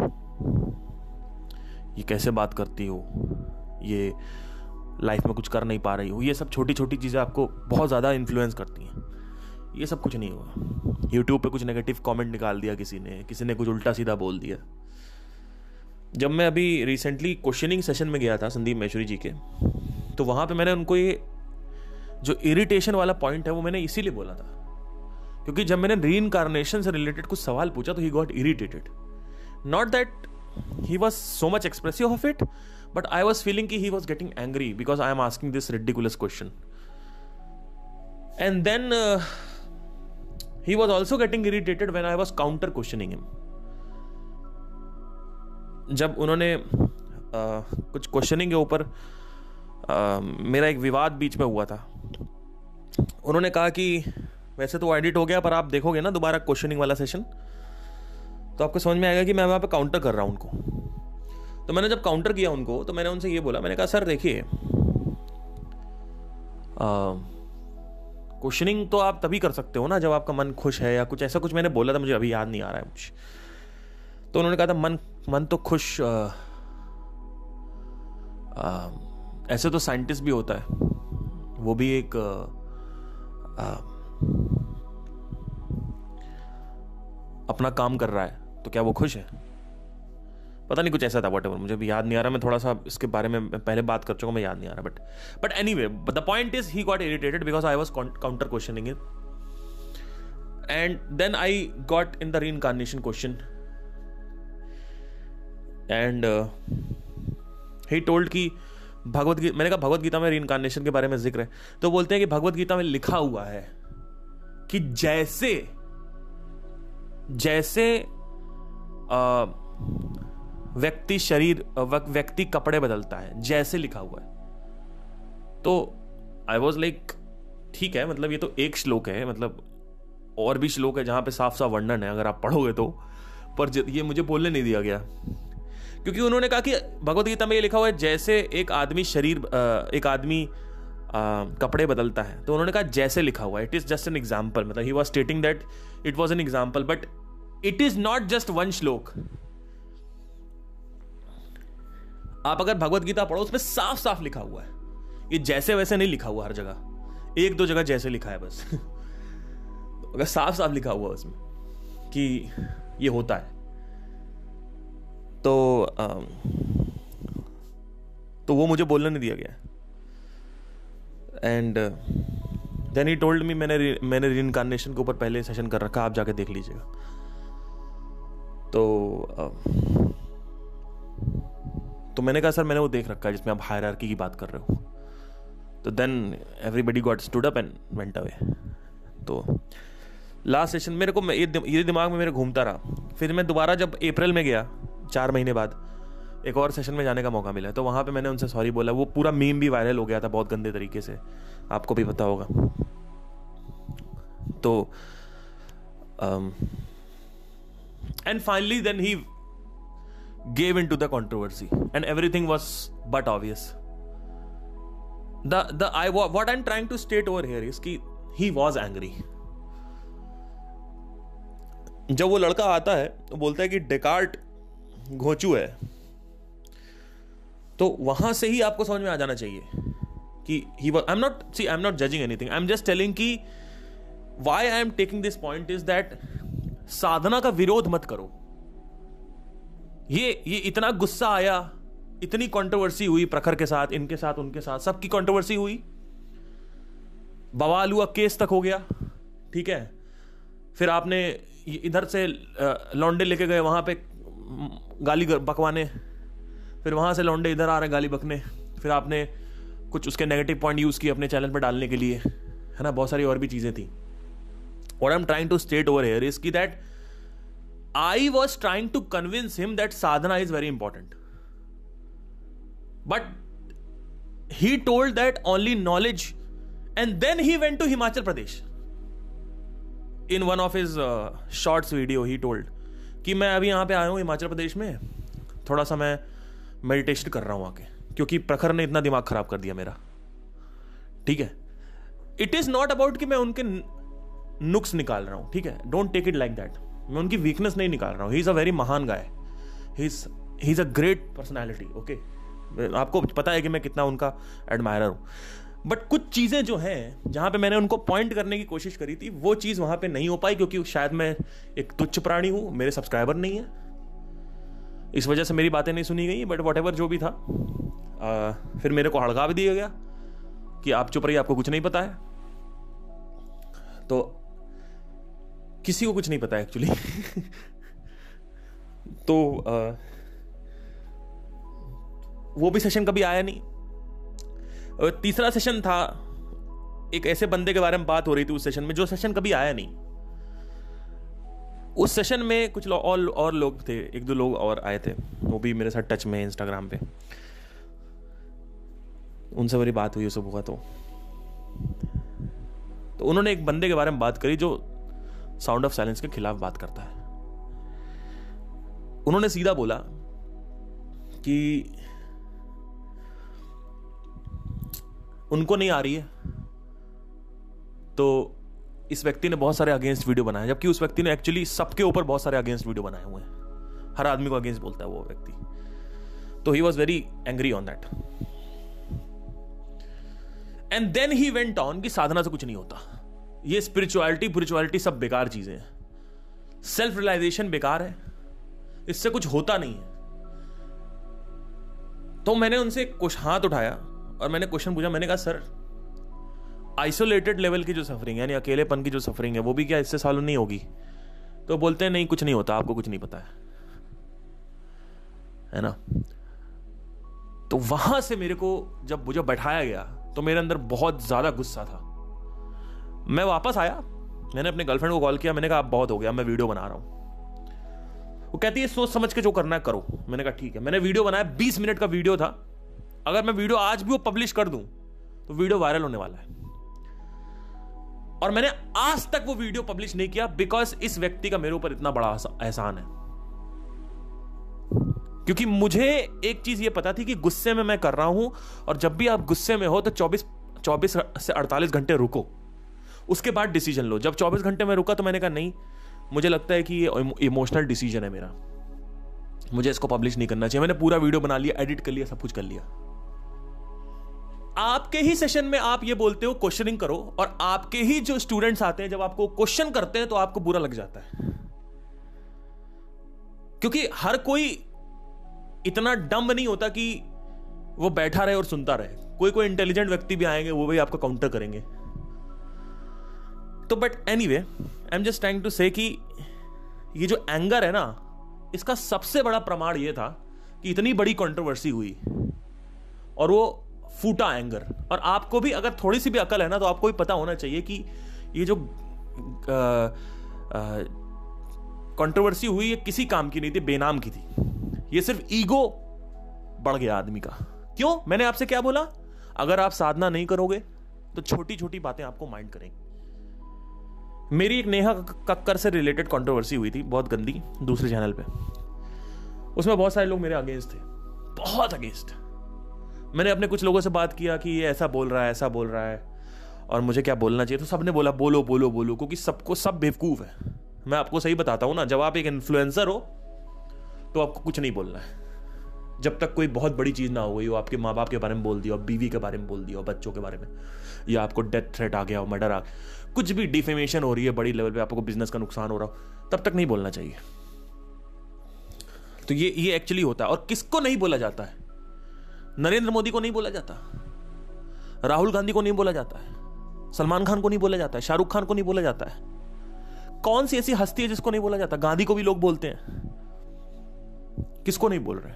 ये कैसे बात करती हो? ये लाइफ में कुछ कर नहीं पा रही हो। ये सब छोटी छोटी चीज़ें आपको बहुत ज़्यादा इन्फ्लुएंस करती हैं। ये सब कुछ नहीं हुआ। यूट्यूब पे कुछ नेगेटिव कमेंट निकाल दिया किसी ने। किसी ने कुछ उल्टा सीधा बोल दिया। जब मैं अभी रिसेंटली क्वेश्चनिंग सेशन में गया था संदीप मैशुरी जी के तो वहाँ पे मैंने उनको ये जो इरिटेशन वाला पॉइंट है वो मैंने इसीलिए बोला था। क्योंकि जब मैंने री इनकारनेशन से रिलेटेड कुछ सवाल पूछा तो he got irritated not that he was so much expressive of it but I was feeling की he was getting angry because I am asking this ridiculous question and then he was also getting irritated when I was counter questioning him जब उन्होंने uh, कुछ क्वेश्चनिंग के ऊपर मेरा एक विवाद बीच में हुआ था। उन्होंने कहा कि वैसे तो एडिट हो गया पर आप देखोगे ना दोबारा क्वेश्चनिंग वाला सेशन तो आपको समझ में आएगा कि मैं वहाँ पे काउंटर कर रहा हूँ उनको। तो मैंने जब काउंटर किया उनको तो मैंने उनसे ये बोला मैंने कहा सर देखिए क्वेश्चनिंग तो आप तभी कर सकते हो ना जब आपका मन खुश है या कुछ ऐसा कुछ मैंने बोला था मुझे अभी याद नहीं आ रहा है कुछ। तो उन्होंने कहा था मन मन तो खुश आ, आ, ऐसे तो साइंटिस्ट भी होता है। वो भी एक आ, आ, अपना काम कर रहा है तो क्या वो खुश है? पता नहीं कुछ ऐसा था वट मुझे भी याद नहीं आ रहा मैं थोड़ा सा इसके बारे में पहले बात कर चुका मैं याद नहीं आ रहा but but anyway the point is he got irritated because I was counter questioning it and then I got in the reincarnation question and he told की भगवत मैंने कहा, भगवत गीता में री इनकारनेशन के बारे में ज़िक्र है। तो बोलते हैं कि भगवत गीता में लिखा हुआ है कि जैसे जैसे व्यक्ति शरीर व्यक्ति कपड़े बदलता है, जैसे लिखा हुआ है। तो आई वॉज़ लाइक ठीक है मतलब ये तो एक श्लोक है मतलब और भी श्लोक है जहाँ पे साफ़ साफ़ वर्णन है, अगर आप पढ़ोगे तो। पर ये मुझे बोलने नहीं दिया गया। क्योंकि उन्होंने कहा कि भगवत गीता में ये लिखा हुआ है, जैसे एक आदमी शरीर एक आदमी कपड़े बदलता है तो उन्होंने कहा जैसे लिखा हुआ है। It is just an example मतलब he was stating that it was an example but it is not just one shloka. आप अगर भगवत गीता पढ़ो, उसमें साफ़ साफ़ लिखा हुआ है ये जैसे वैसे नहीं लिखा हुआ हर जगह। एक दो जगह जैसे लिखा है बस। अगर साफ़ साफ़ लिखा हुआ उसमें कि ये होता है। तो तो वो मुझे बोलने नहीं दिया गया। And then he told me मैंने मैंने री के ऊपर पहले सेशन कर रखा, आप जाके देख लीजिएगा। तो तो मैंने कहा, सर, मैंने वो देख रखा है जिसमें आप हायर की बात कर रहे हो। तो then everybody got stood up and went away तो लास्ट सेशन मेरे को ये दिमाग में मेरे घूमता रहा। फिर मैं दोबारा जब अप्रैल में गया चार महीने बाद एक और सेशन में जाने का मौका मिला। तो वहाँ पे मैंने उनसे सॉरी बोला। वो पूरा मीम भी वायरल हो गया था बहुत गंदे तरीके से। आपको भी पता होगा। तो and finally then he gave in to the controversy and everything was but obvious the I what I am trying to state over here is की ही वॉज़ एंग्री जब वो लड़का आता है तो बोलता है कि डेकार्ट घोचू है तो वहाँ से ही आपको समझ में आ जाना चाहिए कि he I am not see I am not judging anything I am just telling कि why I am taking this point is that साधना का विरोध मत करो। ये ये इतना गुस्सा आया, इतनी कंट्रोवर्सी हुई प्रखर के साथ, इनके साथ, उनके साथ, सबकी कंट्रोवर्सी हुई। बवाल हुआ, केस तक हो गया, ठीक है? फिर आपने इधर से लॉन्डे लेके गए, वहाँ पे गाली बकवाने। फिर वहाँ से लौंडे इधर आ रहे गाली बकने। फिर आपने कुछ उसके नेगेटिव पॉइंट यूज़ किए अपने चैनल पर डालने के लिए। है ना? बहुत सारी और भी चीज़ें थी। और I am trying to state over here is की that I was trying to convince him that sadhana is very important but he told that only knowledge and then he went to Himachal Pradesh in one of his shorts video he told कि मैं अभी यहाँ पे आया हूँ हिमाचल प्रदेश में। थोड़ा सा मैं मेडिटेशन कर रहा हूँ आके, क्योंकि प्रखर ने इतना दिमाग खराब कर दिया मेरा। ठीक है? इट इज़ नॉट अबाउट कि मैं उनके नुक्स निकाल रहा हूँ, ठीक है? Don't take it like that मैं उनकी वीकनेस नहीं निकाल रहा हूँ। ही इज़ अ वेरी महान guy he is a great personality okay आपको पता है कि मैं कितना उनका एडमायर हूँ। बट कुछ चीज़ें जो हैं जहाँ पे मैंने उनको पॉइंट करने की कोशिश करी थी वो चीज़ वहाँ पे नहीं हो पाई क्योंकि शायद मैं एक तुच्छ प्राणी हूँ मेरे सब्सक्राइबर नहीं है। इस वजह से मेरी बातें नहीं सुनी गई बट वट जो भी था आ, फिर मेरे को हड़का भी दिया गया कि आप चुप रहिए आपको कुछ नहीं पता है। तो किसी को कुछ नहीं पता एक्चुअली तो आ, वो भी सेशन कभी आया नहीं। तीसरा सेशन था। एक ऐसे बंदे के बारे में बात हो रही थी उस सेशन में जो सेशन कभी आया नहीं। उस सेशन में कुछ लो, और और लोग थे एक दो लोग और आए थे। वो भी मेरे साथ टच में इंस्टाग्राम पे। उनसे मेरी बात हुई सब हुआ तो। तो उन्होंने एक बंदे के बारे में बात करी जो साउंड ऑफ़ साइलेंस के खिलाफ बात करता है। उन्होंने सीधा बोला कि उनको नहीं आ रही है। तो इस व्यक्ति ने बहुत सारे अगेंस्ट वीडियो बनाए, जबकि उस व्यक्ति ने एक्चुअली सबके ऊपर बहुत सारे अगेंस्ट वीडियो बनाए हुए हैं। हर आदमी को अगेंस्ट बोलता है वो व्यक्ति। तो he was very angry on that and then he went on कि साधना से कुछ नहीं होता। ये स्पिरिचुअलिटी स्पिरिचुअलिटी सब बेकार चीज़ें हैं। सेल्फ रियलाइजेशन बेकार है। इससे कुछ होता नहीं है। तो मैंने उनसे कुछ हाथ उठाया। और मैंने क्वेश्चन पूछा, मैंने कहा, सर आइसोलेटेड लेवल की जो सफरिंग यानी अकेलेपन की जो सफरिंग है, वो भी क्या इससे सालों नहीं होगी? तो बोलते हैं, नहीं, कुछ नहीं होता, आपको कुछ नहीं पता है। है ना? तो वहाँ से मेरे को, जब मुझे बैठाया गया तो मेरे अंदर बहुत ज़्यादा गुस्सा था। मैं वापस आया, मैंने अपने गर्लफ्रेंड को कॉल किया, मैंने कहा, आप बहुत हो गया मैं वीडियो बना रहा हूँ। वो कहती है, सोच समझ के जो करना है, करो। मैंने कहा, ठीक है। मैंने वीडियो बनाया, बीस मिनट का वीडियो था। अगर मैं वीडियो आज भी वो पब्लिश कर दूँ तो वीडियो वायरल होने वाला है। और मैंने आज तक वो वीडियो पब्लिश नहीं किया बिकॉज़ इस व्यक्ति का मेरे ऊपर इतना बड़ा एहसान है। क्योंकि मुझे एक चीज़ ये पता थी कि गुस्से में मैं कर रहा हूँ, और जब भी आप गुस्से में हो तो 24 24 से 48 घंटे रुको। उसके बाद डिसीज़न लो। जब 24 घंटे में रुका तो मैंने कहा, नहीं, मुझे लगता है कि ये इमोशनल डिसीज़न है मेरा। मुझे इसको पब्लिश नहीं करना चाहिए। मैंने पूरा वीडियो बना लिया एडिट कर लिया, सब कुछ कर लिया। आपके ही सेशन में आप ये बोलते हो क्वेश्चनिंग करो, और आपके ही जो स्टूडेंट्स आते हैं, जब आपको क्वेश्चन करते हैं तो आपको बुरा लग जाता है। क्योंकि हर कोई इतना डम्ब नहीं होता कि वो बैठा रहे और सुनता रहे। कोई कोई इंटेलिजेंट व्यक्ति भी आएँगे, वो भी आपको काउंटर करेंगे। तो but anyway I am just trying to say कि ये जो एंगर है ना, इसका सबसे बड़ा प्रमाण ये था कि इतनी बड़ी कंट्रोवर्सी हुई। और वो फूटा एंगर। और आपको भी अगर थोड़ी सी भी अकल है ना तो आपको भी पता होना चाहिए कि ये जो कंट्रोवर्सी हुई, ये किसी काम की नहीं थी, बेनाम की थी। ये सिर्फ़ ईगो बढ़ गया आदमी का। क्यों? मैंने आपसे क्या बोला? अगर आप साधना नहीं करोगे तो छोटी छोटी बातें आपको माइंड करेंगी। मेरी एक नेहा कक्कर से रिलेटेड कंट्रोवर्सी हुई थी, बहुत गंदी, दूसरे चैनल पे। उसमें बहुत सारे लोग मेरे अगेंस्ट थे। बहुत अगेंस्ट मैंने अपने कुछ लोगों से बात किया कि ये ऐसा बोल रहा है, ऐसा बोल रहा है। और मुझे क्या बोलना चाहिए? तो सबने बोला, बोलो बोलो बोलो, क्योंकि सबको, सब बेवकूफ़ है। मैं आपको सही बताता हूँ ना, जब आप एक इन्फ्लुएंसर हो तो आपको कुछ नहीं बोलना है। जब तक कोई बहुत बड़ी चीज़ ना हो गई हो आपके माँ बाप के बारे में बोल दिया, हो, बीवी के बारे में बोल दिया बच्चों के बारे में, या आपको डेथ थ्रेट आ गया, हो मर्डर आ गया, कुछ भी डिफेमेशन हो रही है बड़ी लेवल पे, आपको बिज़नेस का नुकसान हो रहा हो, तब तक नहीं बोलना चाहिए। तो ये ये एक्चुअली होता है। और किसको नहीं बोला जाता है? नरेंद्र मोदी को नहीं बोला जाता। राहुल गांधी को नहीं बोला जाता है। सलमान खान को नहीं बोला जाता है। शाहरुख खान को नहीं बोला जाता है। कौन सी ऐसी हस्ती है जिसको नहीं बोला जाता? गांधी को भी लोग बोलते हैं। किसको नहीं बोल रहे?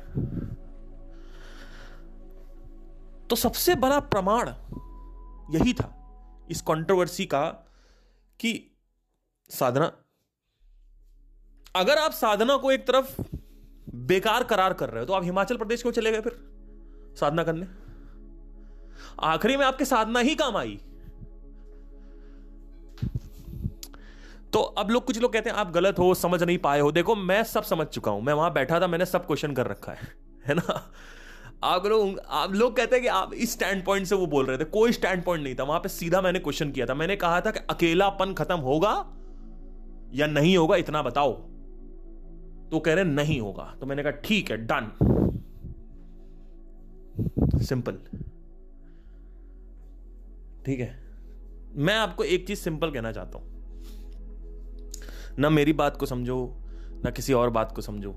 तो सबसे बड़ा प्रमाण यही था इस कंट्रोवर्सी का कि साधना, अगर आप साधना को एक तरफ़ बेकार करार कर रहे हो तो आप हिमाचल प्रदेश क्यों चले गए फिर? साधना करने। आखिरी में आपके साधना ही काम आई। तो अब लोग कुछ लोग कहते हैं, आप गलत हो, समझ नहीं पाए हो। देखो, मैं सब समझ चुका हूँ। मैं वहाँ बैठा था, मैंने सब क्वेश्चन कर रखा है। है ना? आप लोग आप लोग कहते हैं कि आप इस स्टैंड पॉइंट से वो बोल रहे थे। कोई स्टैंड पॉइंट नहीं था। वहाँ पे सीधा मैंने क्वेश्चन किया था। मैंने कहा था कि अकेलापन खत्म होगा या नहीं होगा, इतना बताओ। तो कह रहे नहीं होगा। तो मैंने कहा, ठीक है डन सिंपल। ठीक है? मैं आपको एक चीज़ सिंपल कहना चाहता हूँ। ना मेरी बात को समझो, ना किसी और बात को समझो,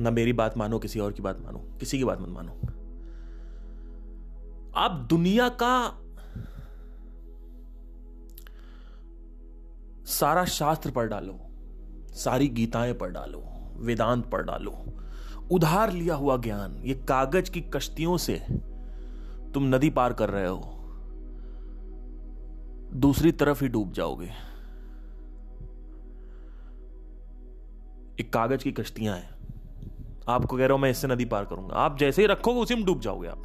ना मेरी बात मानो, किसी और की बात मानो, किसी की बात मत मानो। आप दुनिया का सारा शास्त्र पढ़ डालो, सारी गीताएँ पढ़ डालो, वेदांत पढ़ डालो उधार लिया हुआ ज्ञान, ये कागज़ की कश्तियों से तुम नदी पार कर रहे हो। दूसरी तरफ़ ही डूब जाओगे। एक कागज़ की कश्तियाँ हैं। आपको कह रहा हूँ मैं इससे नदी पार करूँगा। आप जैसे ही रखोगे, उसी में डूब जाओगे आप।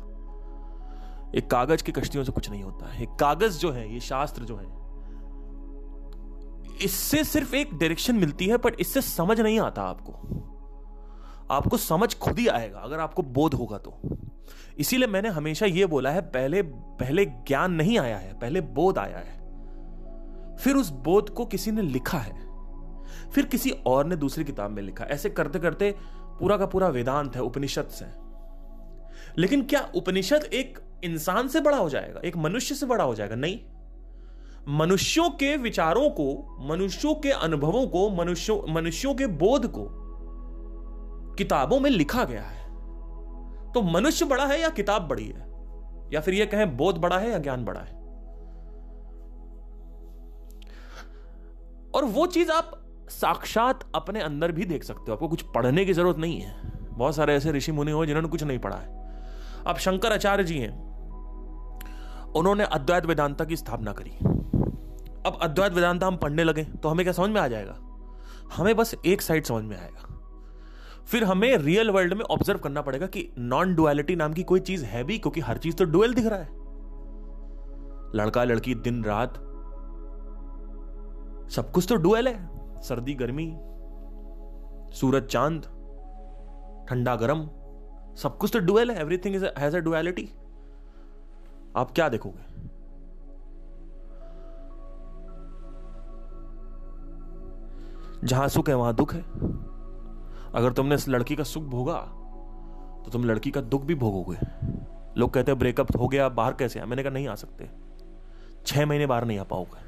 एक कागज़ की कश्तियों से कुछ नहीं होता है। एक कागज़ जो है, ये शास्त्र जो है, इससे सिर्फ़ एक डायरेक्शन मिलती है बट इससे समझ नहीं आता आपको। आपको समझ खुद ही आएगा, अगर आपको बोध होगा तो। इसीलिए मैंने हमेशा यह बोला है, पहले पहले ज्ञान नहीं आया है, पहले बोध आया है। फिर उस बोध को किसी ने लिखा है। फिर किसी और ने दूसरी किताब में लिखा। ऐसे करते करते पूरा का पूरा वेदांत है, उपनिषद से। लेकिन क्या उपनिषद एक इंसान से बड़ा हो जाएगा? एक मनुष्य से बड़ा हो जाएगा? नहीं। मनुष्यों के विचारों को, मनुष्यों के अनुभवों को, मनुष्यों मनुष्यों के बोध को किताबों में लिखा गया है। तो मनुष्य बड़ा है या किताब बड़ी है? या फिर यह कहें, बोध बड़ा है या ज्ञान बड़ा है? और वो चीज़ आप साक्षात अपने अंदर भी देख सकते हो। आपको कुछ पढ़ने की ज़रूरत नहीं है। बहुत सारे ऐसे ऋषि मुनि हो जिन्होंने कुछ नहीं पढ़ा है। अब शंकर आचार्य जी हैं। उन्होंने अद्वैत वेदांता की स्थापना करी। अब अद्वैत वेदांता हम पढ़ने लगे तो हमें क्या समझ में आ जाएगा? हमें बस एक साइड समझ में आएगा। फिर हमें रियल वर्ल्ड में ऑब्ज़र्व करना पड़ेगा कि नॉन डुअलिटी नाम की कोई चीज़ है भी, क्योंकि हर चीज़ तो डुअल दिख रहा है। लड़का, लड़की, दिन, रात, सब कुछ तो डुअल है। सर्दी, गर्मी, सूरज, चाँद, ठंडा, गर्म, सब कुछ तो डुअल है। Everything is has a duality आप क्या देखोगे? जहाँ सुख है, वहाँ दुख है। अगर तुमने इस लड़की का सुख भोगा तो तुम लड़की का दुख भी भोगोगे। लोग कहते हैं, ब्रेकअप हो गया बाहर कैसे आ मैंने कहा, नहीं आ सकते। छह महीने बाहर नहीं आ पाओगे।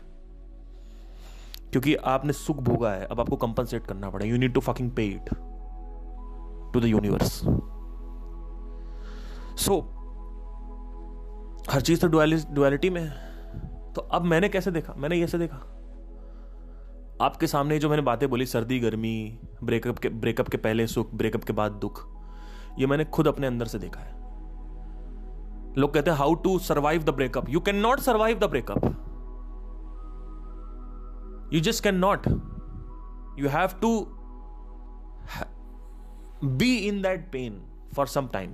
क्योंकि आपने सुख भोगा है, अब आपको कंपनसेट करना पड़ेगा। You need to fucking pay it to the universe so हर चीज़ तो डुअलिटी में है। तो अब मैंने कैसे देखा? मैंने कैसे देखा। आपके सामने जो मैंने बातें बोली, सर्दी, गर्मी ब्रेकअप के ब्रेकअप के पहले सुख ब्रेकअप के बाद दुख, ये मैंने खुद अपने अंदर से देखा है। लोग कहते हैं how to survive the breakup you can not survive the breakup you just can not you have to be in that pain for some time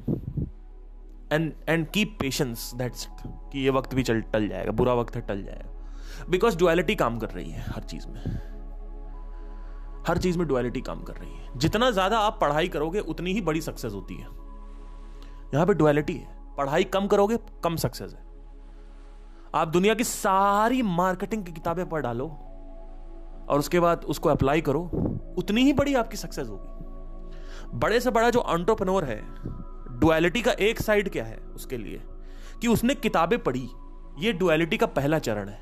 and and keep patience that's कि ये वक्त भी चल, टल जाएगा, बुरा वक्त है, टल जाएगा। बिकॉज़ डुअलिटी काम कर रही है हर चीज़ में। हर चीज़ में डुअलिटी काम कर रही है। जितना ज़्यादा आप पढ़ाई करोगे, उतनी ही बड़ी सक्सेस होती है। यहाँ पे डुअलिटी है। पढ़ाई कम करोगे, कम सक्सेस है। आप दुनिया की सारी मार्केटिंग की किताबें पढ़ डालो, और उसके बाद उसको अप्लाई करो, उतनी ही बड़ी आपकी सक्सेस होगी। बड़े से बड़ा जो ऑन्टरप्रनोर है डुअलिटी का एक साइड क्या है उसके लिए? कि उसने किताबें पढ़ी। ये डुअलिटी का पहला चरण है।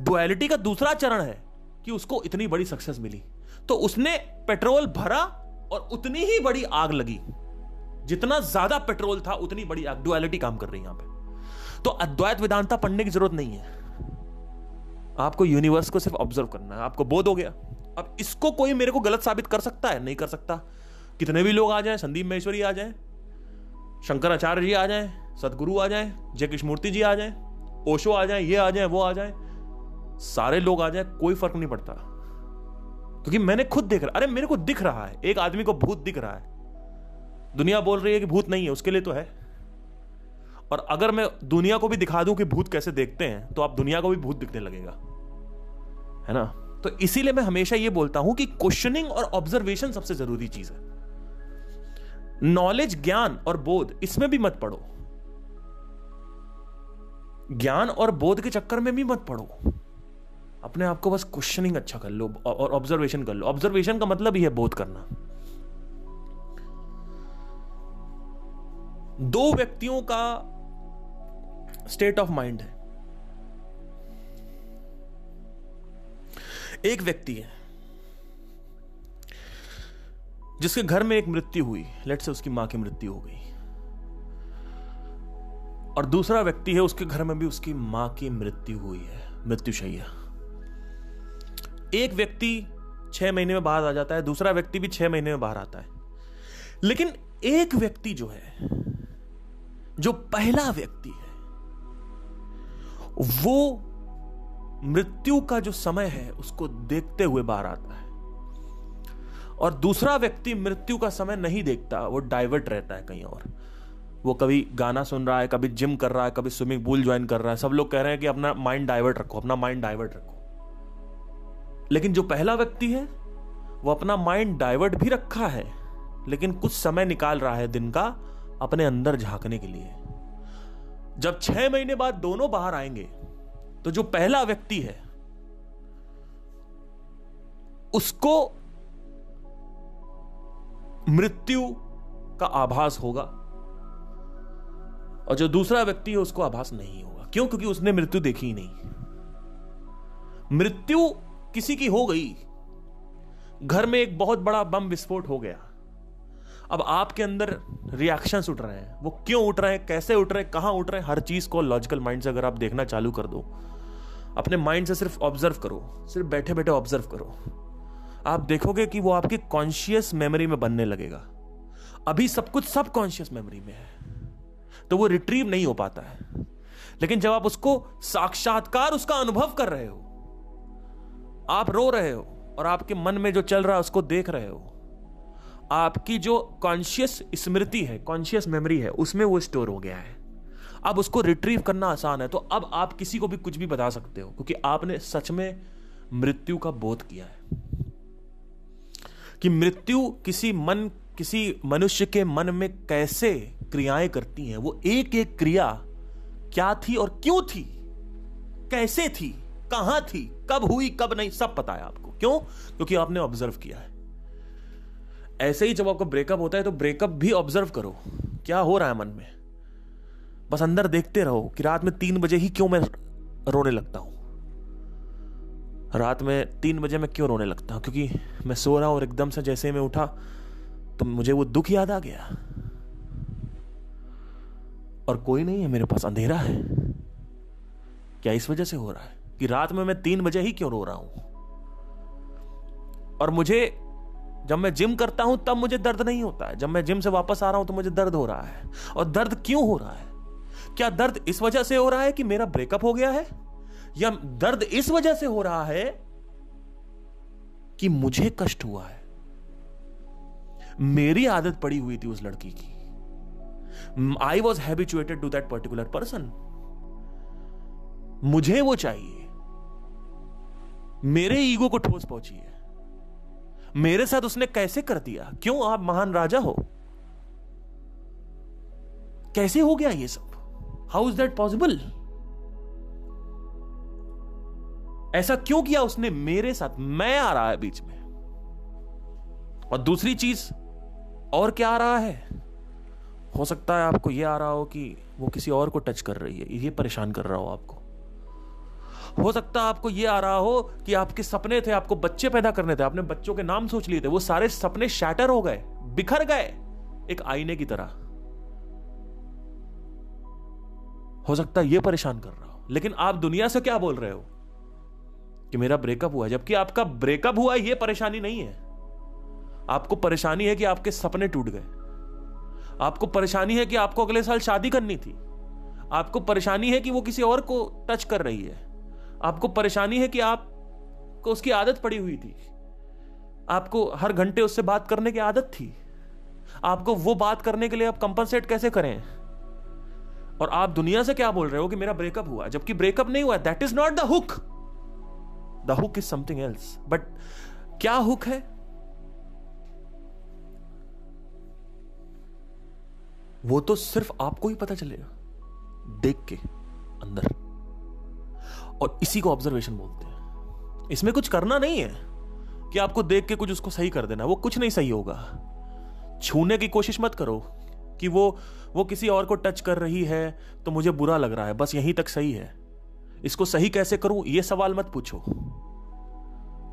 डुअलिटी का दूसरा चरण है कि उसको इतनी बड़ी सक्सेस मिली। तो उसने पेट्रोल भरा और उतनी ही बड़ी आग लगी। जितना ज़्यादा पेट्रोल था, उतनी बड़ी आग। डुअलिटी काम कर रही है यहाँ पे। तो अद्वैत वेदांता पढ़ने की ज़रूरत नहीं है। आपको यूनिवर्स को सिर्फ़ ऑब्ज़र्व करना है। आपको बोध हो गया। अब इसको कोई मेरे को गलत साबित कर सकता है? नहीं कर सकता। कितने भी लोग आ जाएँ, संदीप महेश्वरी आ जाएँ, शंकराचार्य जी आ जाएँ, सदगुरु आ जाएँ, जय कृष्णमूर्ति जी आ जाएँ, ओशो आ जाएँ, ये आ जाएँ, वो आ जाएँ, सारे लोग आ जाएँ, कोई फ़र्क नहीं पड़ता। क्योंकि मैंने खुद देख रहा, अरे मेरे को दिख रहा है, एक आदमी को भूत दिख रहा है। दुनिया बोल रही है कि भूत नहीं है, उसके लिए तो है। और अगर मैं दुनिया को भी दिखा दूँ कि भूत कैसे देखते हैं तो आप दुनिया को भी भूत दिखने लगेगा। है ना? तो इसीलिए मैं हमेशा यह बोलता हूँ कि क्वेश्चनिंग और ऑब्जर्वेशन सबसे ज़रूरी चीज़ है। नॉलेज ज्ञान और बोध, इसमें भी मत पढ़ो। ज्ञान और बोध के चक्कर में भी मत पढ़ो। अपने आप को बस क्वेश्चनिंग अच्छा कर लो, और ऑब्जर्वेशन कर लो। ऑब्जर्वेशन का मतलब ही है बोध करना। दो व्यक्तियों का स्टेट ऑफ़ माइंड है। एक व्यक्ति है, जिसके घर में एक मृत्यु हुई लेट से उसकी माँ की मृत्यु हो गई। और दूसरा व्यक्ति है, उसके घर में भी उसकी माँ की मृत्यु हुई है मृत्युशैया एक व्यक्ति छह महीने में बाहर आ जाता है, दूसरा व्यक्ति भी छह महीने में बाहर आता है। लेकिन एक व्यक्ति जो है, जो पहला व्यक्ति है, वो मृत्यु का जो समय है, उसको देखते हुए बाहर आता है। और दूसरा व्यक्ति मृत्यु का समय नहीं देखता, वो डाइवर्ट रहता है कहीं और। वो कभी गाना सुन रहा है, कभी जिम कर रहा है, कभी स्विमिंग पूल ज्वाइन कर रहा है। सब लोग कह रहे हैं कि अपना माइंड डाइवर्ट रखो, अपना माइंड डाइवर्ट रखो। लेकिन जो पहला व्यक्ति है, वो अपना माइंड डाइवर्ट भी रखा है, लेकिन कुछ समय निकाल रहा है दिन का अपने अंदर झांकने के लिए। जब छह महीने बाद दोनों बाहर आएँगे तो जो पहला व्यक्ति है, उसको मृत्यु का आभास होगा, और जो दूसरा व्यक्ति है, उसको आभास नहीं होगा। क्यों? क्योंकि उसने मृत्यु देखी ही नहीं। मृत्यु किसी की हो गई। घर में एक बहुत बड़ा बम विस्फोट हो गया। अब आपके अंदर रिएक्शंस उठ रहे हैं। वो क्यों उठ रहे हैं? कैसे उठ रहे हैं? कहाँ उठ रहे हैं? हर चीज़ को लॉजिकल माइंड से अगर आप देखना चालू कर दो, अपने माइंड से सिर्फ़ ऑब्ज़र्व करो। सिर्फ़ बैठे बैठे ऑब्ज़र्व करो। आप देखोगे कि वो आपकी कॉन्शियस मेमोरी में बनने लगेगा। अभी सब कुछ सब कॉन्शियस मेमोरी में है। तो वो रिट्रीव नहीं हो पाता है। लेकिन जब आप उसको साक्षात्कार उसका अनुभव कर रहे हो आप रो रहे हो और आपके मन में जो चल रहा है उसको देख रहे हो। आपकी जो कॉन्शियस स्मृति है कॉन्शियस मेमोरी है, उसमें वो स्टोर हो गया है। अब उसको रिट्रीव करना आसान है तो अब आप किसी को भी कुछ भी बता सकते हो, क्योंकि आपने सच में मृत्यु का बोध किया है। कि मृत्यु किसी मन, किसी मनुष्य के मन में कैसे क्रियाएँ करती हैं, वो एक एक क्रिया क्या थी और क्यों थी? कैसे थी? कहाँ थी? कब हुई, कब नहीं, सब पता है आपको। क्यों? क्योंकि आपने ऑब्ज़र्व किया है। ऐसे ही जब आपको ब्रेकअप होता है तो ब्रेकअप भी ऑब्ज़र्व करो। क्या हो रहा है मन में? बस अंदर देखते रहो कि रात में तीन बजे ही क्यों मैं रोने लगता हूँ। रात में तीन बजे मैं क्यों रोने लगता हूँ? क्योंकि मैं सो रहा हूँ और एकदम से जैसे मैं उठा तो मुझे वो दुख याद आ गया। और कोई नहीं है मेरे पास, अंधेरा है। क्या इस वजह से हो रहा है? कि रात में मैं तीन बजे ही क्यों रो रहा हूँ? और मुझे, जब मैं जिम करता हूँ, तब मुझे दर्द नहीं होता है। जब मैं जिम से वापस आ रहा हूँ तो मुझे दर्द हो रहा है। और दर्द क्यों हो रहा है? क्या दर्द इस वजह से हो रहा है कि मेरा ब्रेकअप हो गया है? या दर्द इस वजह से हो रहा है कि मुझे कष्ट हुआ है? मेरी आदत पड़ी हुई थी उस लड़की की। I was habituated to that particular person मुझे वो चाहिए। मेरे ईगो को ठोस पहुँची है। मेरे साथ उसने कैसे कर दिया? क्यों आप महान राजा हो? कैसे हो गया ये सब? हाउ इज़ दैट पॉसिबल ऐसा क्यों किया उसने मेरे साथ? मैं आ रहा है बीच में। और दूसरी चीज़ और क्या आ रहा है? हो सकता है आपको यह आ रहा हो कि वो किसी और को टच कर रही है। ये परेशान कर रहा हो आपको। हो सकता है आपको यह आ रहा हो कि आपके सपने थे, आपको बच्चे पैदा करने थे, आपने बच्चों के नाम सोच लिए थे, वो सारे सपने शैटर हो गए, बिखर गए, एक आईने की तरह। हो सकता है यह परेशान कर रहा हो, लेकिन आप दुनिया से क्या बोल रहे हो? कि मेरा ब्रेकअप हुआ, जबकि आपका ब्रेकअप हुआ यह परेशानी नहीं है। आपको परेशानी है कि आपके सपने टूट गए। आपको परेशानी है कि आपको अगले साल शादी करनी थी। आपको परेशानी है कि वो किसी और को टच कर रही है। आपको परेशानी है कि आप को उसकी आदत पड़ी हुई थी? आपको हर घंटे उससे बात करने की आदत थी? आपको वो बात करने के लिए आप कंपनसेट कैसे करें? और आप दुनिया से क्या बोल रहे हो कि मेरा ब्रेकअप हुआ? जबकि ब्रेकअप नहीं हुआ that is not the hook the hook is something else but क्या हुक है? वो तो सिर्फ़ आपको ही पता चलेगा। देख के, अंदर। और इसी को ऑब्जर्वेशन बोलते हैं। इसमें कुछ करना नहीं है कि आपको देख के कुछ उसको सही कर देना वो कुछ नहीं सही होगा। छूने की कोशिश मत करो कि वो वो किसी और को टच कर रही है तो मुझे बुरा लग रहा है। बस यहीं तक सही है। इसको सही कैसे करूँ, ये सवाल मत पूछो।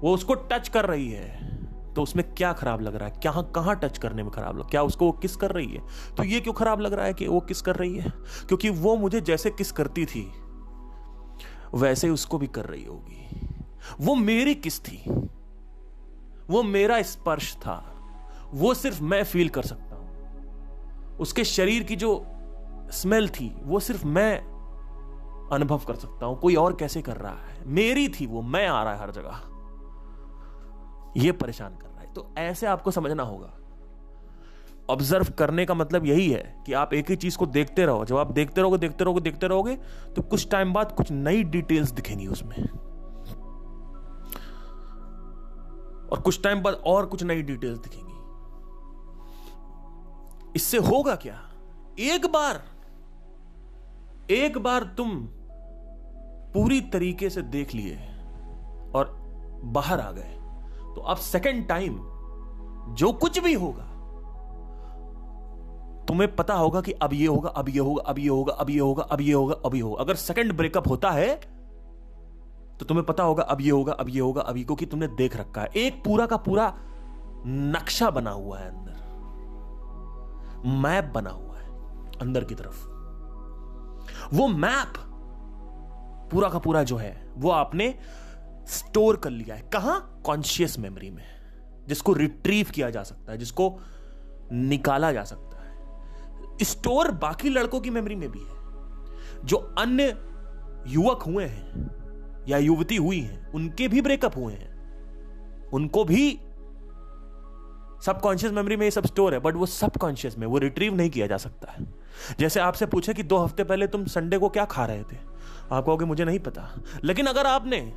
वो उसको टच कर रही है तो उसमें क्या खराब लग रहा है? क्या कहाँ टच करने में खराब लग, क्या उसको वो किस कर रही है? तो ये क्यों खराब लग रहा है कि वो किस कर रही है? क्योंकि वो मुझे जैसे किस करती थी। वैसे उसको भी कर रही होगी। वो मेरी किस थी? वो मेरा स्पर्श था। वो सिर्फ़ मैं फील कर सकता हूँ। उसके शरीर की जो स्मेल थी, वो सिर्फ़ मैं अनुभव कर सकता हूँ। कोई और कैसे कर रहा है? मेरी थी वो, मैं आ रहा है हर जगह। ये परेशान कर रहा है। तो ऐसे आपको समझना होगा। ऑब्ज़र्व करने का मतलब यही है कि आप एक ही चीज़ को देखते रहो। जब आप देखते रहोगे देखते रहोगे देखते रहोगे तो कुछ टाइम बाद कुछ नई डिटेल्स दिखेंगी उसमें। और कुछ टाइम बाद और कुछ नई डिटेल्स दिखेंगी। इससे होगा क्या? एक बार एक बार तुम पूरी तरीके से देख लिए और बाहर आ गए तो अब सेकेंड टाइम जो कुछ भी होगा तुम्हें पता होगा कि अब ये होगा, अब ये होगा, अब ये होगा, अब ये होगा, अब ये होगा, अब ये होगा। अगर सेकंड ब्रेकअप होता है तो तुम्हें पता होगा अब ये होगा, अब ये होगा अभी क्योंकि तुमने देख रखा है। एक पूरा का पूरा नक्शा बना हुआ है अंदर। मैप बना हुआ है अंदर की तरफ़। वो मैप पूरा का पूरा जो है, वो आपने स्टोर कर लिया है। कहाँ? कॉन्शियस मेमोरी में। जिसको रिट्रीव किया जा सकता है, जिसको निकाला जा सकता है। स्टोर बाकी लड़कों की मेमोरी में भी है। जो अन्य युवक हुए हैं या युवती हुई हैं, उनके भी ब्रेकअप हुए हैं। उनको भी सबकॉन्शियस मेमोरी में ये सब स्टोर है बट वो सबकॉन्शियस में, वो रिट्रीव नहीं किया जा सकता है। जैसे आपसे पूछे कि दो हफ़्ते पहले तुम संडे को क्या खा रहे थे? आप कहोगे, मुझे नहीं पता। लेकिन अगर आपने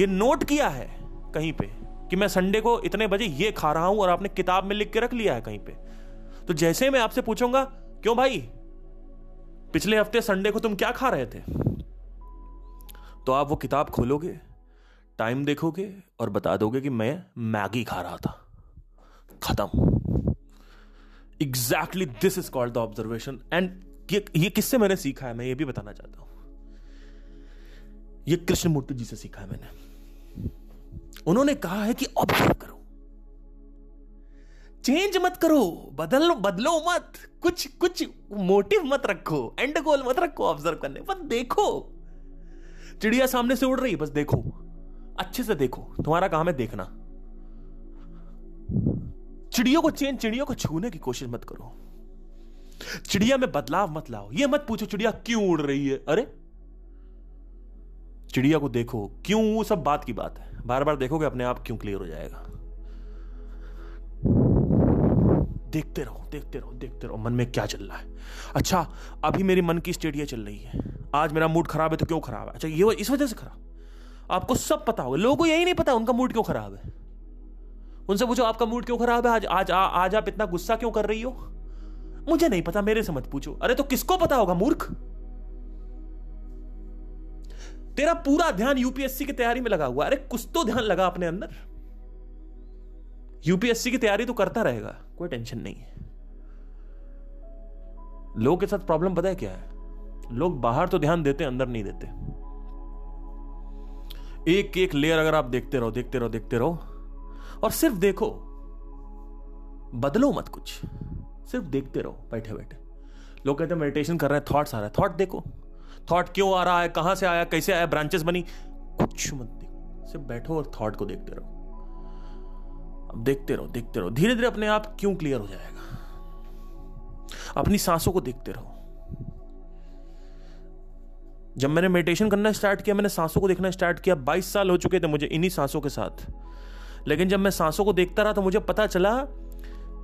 ये नोट किया है कहीं पे कि मैं संडे को इतने बजे ये खा रहा हूँ और आपने किताब में लिख के रख लिया है कहीं पे तो जैसे ही मैं आपसे पूछूँगा, क्यों भाई? पिछले हफ़्ते संडे को तुम क्या खा रहे थे? तो आप वो किताब खोलोगे टाइम देखोगे और बता दोगे कि मैं मैगी खा रहा था। खत्म। Exactly this is called the observation and ये ये किससे मैंने सीखा है? मैं ये भी बताना चाहता हूँ। ये कृष्णमूर्ति जी से सीखा है मैंने। उन्होंने कहा है कि ऑब्ज़र्व करो। चेंज मत करो, बदल, बदलो मत, कुछ कुछ मोटिव मत रखो एंड गोल मत रखो ऑब्ज़र्व करने, बस देखो। चिड़िया सामने से उड़ रही बस देखो, अच्छे से देखो, तुम्हारा काम है देखना। चिड़ियों को चेंज चिड़ियों को छूने की कोशिश मत करो। चिड़िया में बदलाव मत लाओ, ये मत पूछो, चिड़िया क्यों उड़ रही है? अरे, चिड़िया को देखो, क्यों, सब बात की बात है। बार बार देखोगे अपने आप क्यों क्लियर हो जाएगा? देखते रहो देखते रहो देखते रहो मन में क्या चल रहा है। अच्छा अभी मेरी मन की स्टेट ये चल रही है। आज मेरा मूड खराब है तो क्यों खराब है? अच्छा ये इस वजह से खराब। आपको सब पता होगा लोगों को यही नहीं पता उनका मूड क्यों खराब है। उनसे पूछो आपका मूड क्यों खराब है? आज आज आ, आज आप इतना गुस्सा क्यों कर रही हो? मुझे नहीं पता मेरे से मत पूछो। अरे तो किसको पता होगा मूर्ख? तेरा पूरा ध्यान यूपीएससी की तैयारी में लगा हुआ अरे कुछ तो ध्यान लगा अपने अंदर। यूपीएससी की तैयारी तो करता रहेगा। कोई टेंशन नहीं है। लोग के साथ प्रॉब्लम पता है क्या है? लोग बाहर तो ध्यान देते अंदर नहीं देते। एक एक लेयर अगर आप देखते रहो देखते रहो देखते रहो, और सिर्फ़ देखो, बदलो मत कुछ। सिर्फ़ देखते रहो बैठे बैठे लोग कहते हैं मेडिटेशन कर रहे हैं थॉट्स आ रहा है। थॉट देखो। थॉट क्यों आ रहा है? कहाँ से आया? कैसे आया? ब्रांचेस बनी। कुछ मत देखो। सिर्फ़ बैठो और थॉट को देखते रहो। देखते रहो देखते रहो। धीरे धीरे अपने आप क्यों क्लियर हो जाएगा? अपनी सांसों को देखते रहो। जब मैंने मेडिटेशन करना स्टार्ट किया, मैंने सांसों को देखना स्टार्ट किया 22 साल हो चुके थे मुझे इन्हीं सांसों के साथ। लेकिन जब मैं सांसों को देखता रहा तो मुझे पता चला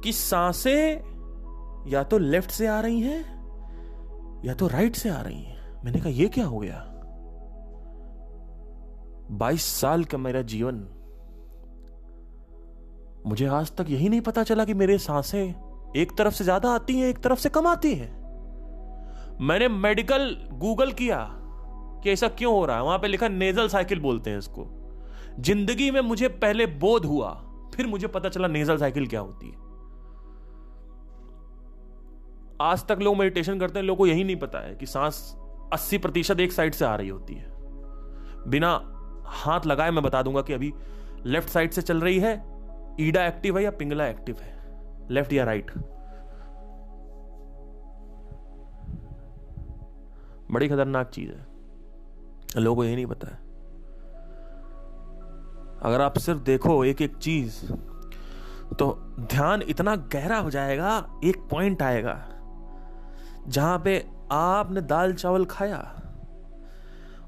कि साँसें या तो लेफ़्ट से आ रही हैं, या तो राइट से आ रही हैं। मैंने कहा यह क्या हो गया? 22 साल का मेरा जीवन मुझे आज तक यही नहीं पता चला कि मेरे साँसें एक तरफ़ से ज़्यादा आती हैं, एक तरफ़ से कम आती हैं। मैंने मेडिकल गूगल किया कि ऐसा क्यों हो रहा है? वहाँ पे लिखा नेजल साइकिल बोलते हैं इसको। ज़िंदगी में मुझे पहले बोध हुआ, फिर मुझे पता चला नेजल साइकिल क्या होती है। आज तक लोग मेडिटेशन करते हैं, लोगों को यही नहीं पता है कि सांस 80 प्रतिशत एक साइड से आ रही होती है। बिना हाथ लगाए मैं बता दूँगा कि अभी लेफ़्ट साइड से चल रही है ईडा एक्टिव है या पिंगला एक्टिव है? लेफ़्ट या राइट बड़ी खतरनाक चीज़ है। लोगों को यही नहीं पता है। अगर आप सिर्फ़ देखो एक एक चीज़ तो ध्यान इतना गहरा हो जाएगा, एक पॉइंट आएगा, जहाँ पे आपने दाल चावल खाया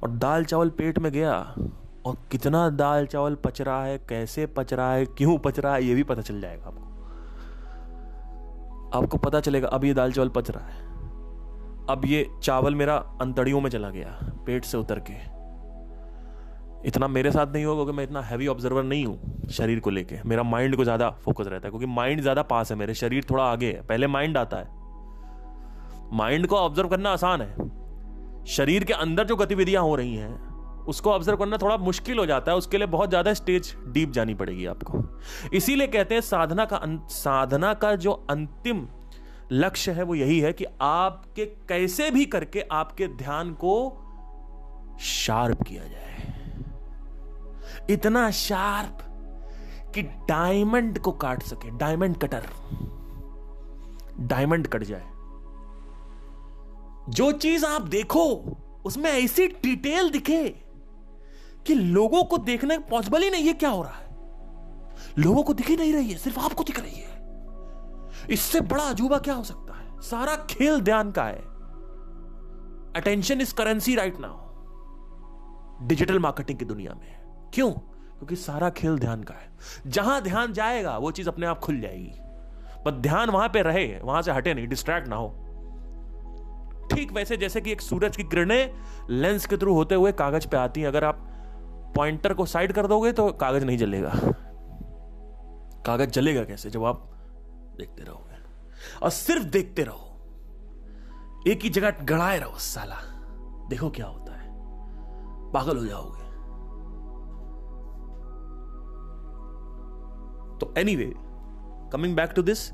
और दाल चावल पेट में गया और कितना दाल चावल पच रहा है, कैसे पच रहा है, क्यों पच रहा है, ये भी पता चल जाएगा आपको। आपको पता चलेगा, अब ये दाल चावल पच रहा है। अब ये चावल मेरा अंतड़ियों में चला गया, पेट से उतर के। इतना मेरे साथ नहीं होगा, क्योंकि मैं इतना हैवी ऑब्जर्वर नहीं हूँ शरीर को लेके। मेरा माइंड को ज़्यादा फोकस रहता है, क्योंकि माइंड ज़्यादा पास है मेरे, शरीर थोड़ा आगे है। पहले माइंड आता है। माइंड को ऑब्ज़र्व करना आसान है। शरीर के अंदर जो गतिविधियाँ हो रही हैं उसको ऑब्ज़र्व करना थोड़ा मुश्किल हो जाता है, उसके लिए बहुत ज़्यादा स्टेज डीप जानी पड़ेगी आपको। इसीलिए कहते हैं साधना का साधना का जो अंतिम लक्ष्य है वो यही है कि आपके कैसे भी करके आपके ध्यान को शार्प किया जाए। इतना शार्प कि डायमंड को काट सके डायमंड कटर डायमंड कट जाए। जो चीज़ आप देखो, उसमें ऐसी डिटेल दिखे। कि लोगों को देखने पॉसिबल ही नहीं है क्या हो रहा है। लोगों को दिख ही नहीं रही है, सिर्फ़ आपको दिख रही है। इससे बड़ा अजूबा क्या हो सकता है? सारा खेल ध्यान का है। Attention is currency right now digital marketing की दुनिया में। क्यों? क्योंकि सारा खेल ध्यान का है। जहाँ ध्यान जाएगा, वो चीज़ अपने आप खुल जाएगी। पर ध्यान वहाँ पे रहे, वहाँ से हटे नहीं डिस्ट्रैक्ट ना हो। ठीक वैसे जैसे कि एक सूरज की किरणें लेंस के थ्रू होते हुए कागज़ पे आती हैं। अगर आप पॉइंटर को साइड कर दोगे तो कागज़ नहीं जलेगा। कागज़ जलेगा कैसे? जब आप देखते रहोगे। और सिर्फ़ देखते रहो। एक ही जगह गड़ाए रहो साला। देखो क्या होता है। पागल हो जाओगे। तो anyway coming back to this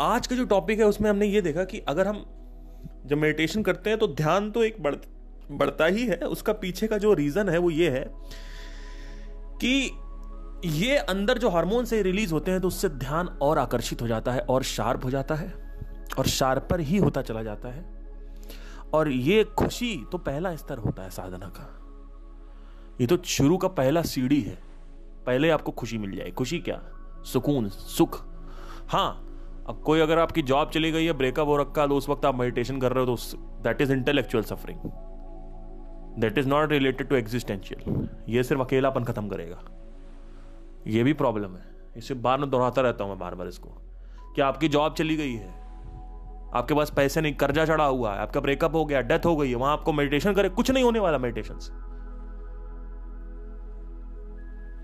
आज का जो टॉपिक है, उसमें हमने ये देखा कि अगर हम जब मेडिटेशन करते हैं तो ध्यान तो एक बढ़ बढ़ता ही है, उसका पीछे का जो रीजन है वो ये है कि ये अंदर जो हार्मोन से रिलीज़ होते हैं तो उससे ध्यान और आकर्षित हो जाता है और शार्प हो जाता है और शार्पर ही होता चला जाता है। और ये खुशी तो पहला स्तर होता है साधना का। ये तो शुरू का पहला सीढ़ी है। पहले आपको खुशी मिल जाए। खुशी क्या? सुकून, सुख। हाँ अब कोई अगर आपकी जॉब चली गई है ब्रेकअप हो रखा तो उस वक्त आप मेडिटेशन कर रहे हो तो that is intellectual suffering that is not related to existential ये सिर्फ़ अकेलापन खत्म करेगा। ये भी प्रॉब्लम है। इसे बार में दोहराता रहता हूँ मैं बार बार इसको। कि आपकी जॉब चली गई है। आपके पास पैसे नहीं, कर्जा चढ़ा हुआ है। आपका ब्रेकअप हो गया डेथ हो गई है। वहाँ आपको मेडिटेशन करे। कुछ नहीं होने वाला मेडिटेशन से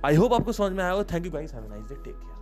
आई होप आपको समझ में आया thank you guys have nice day take care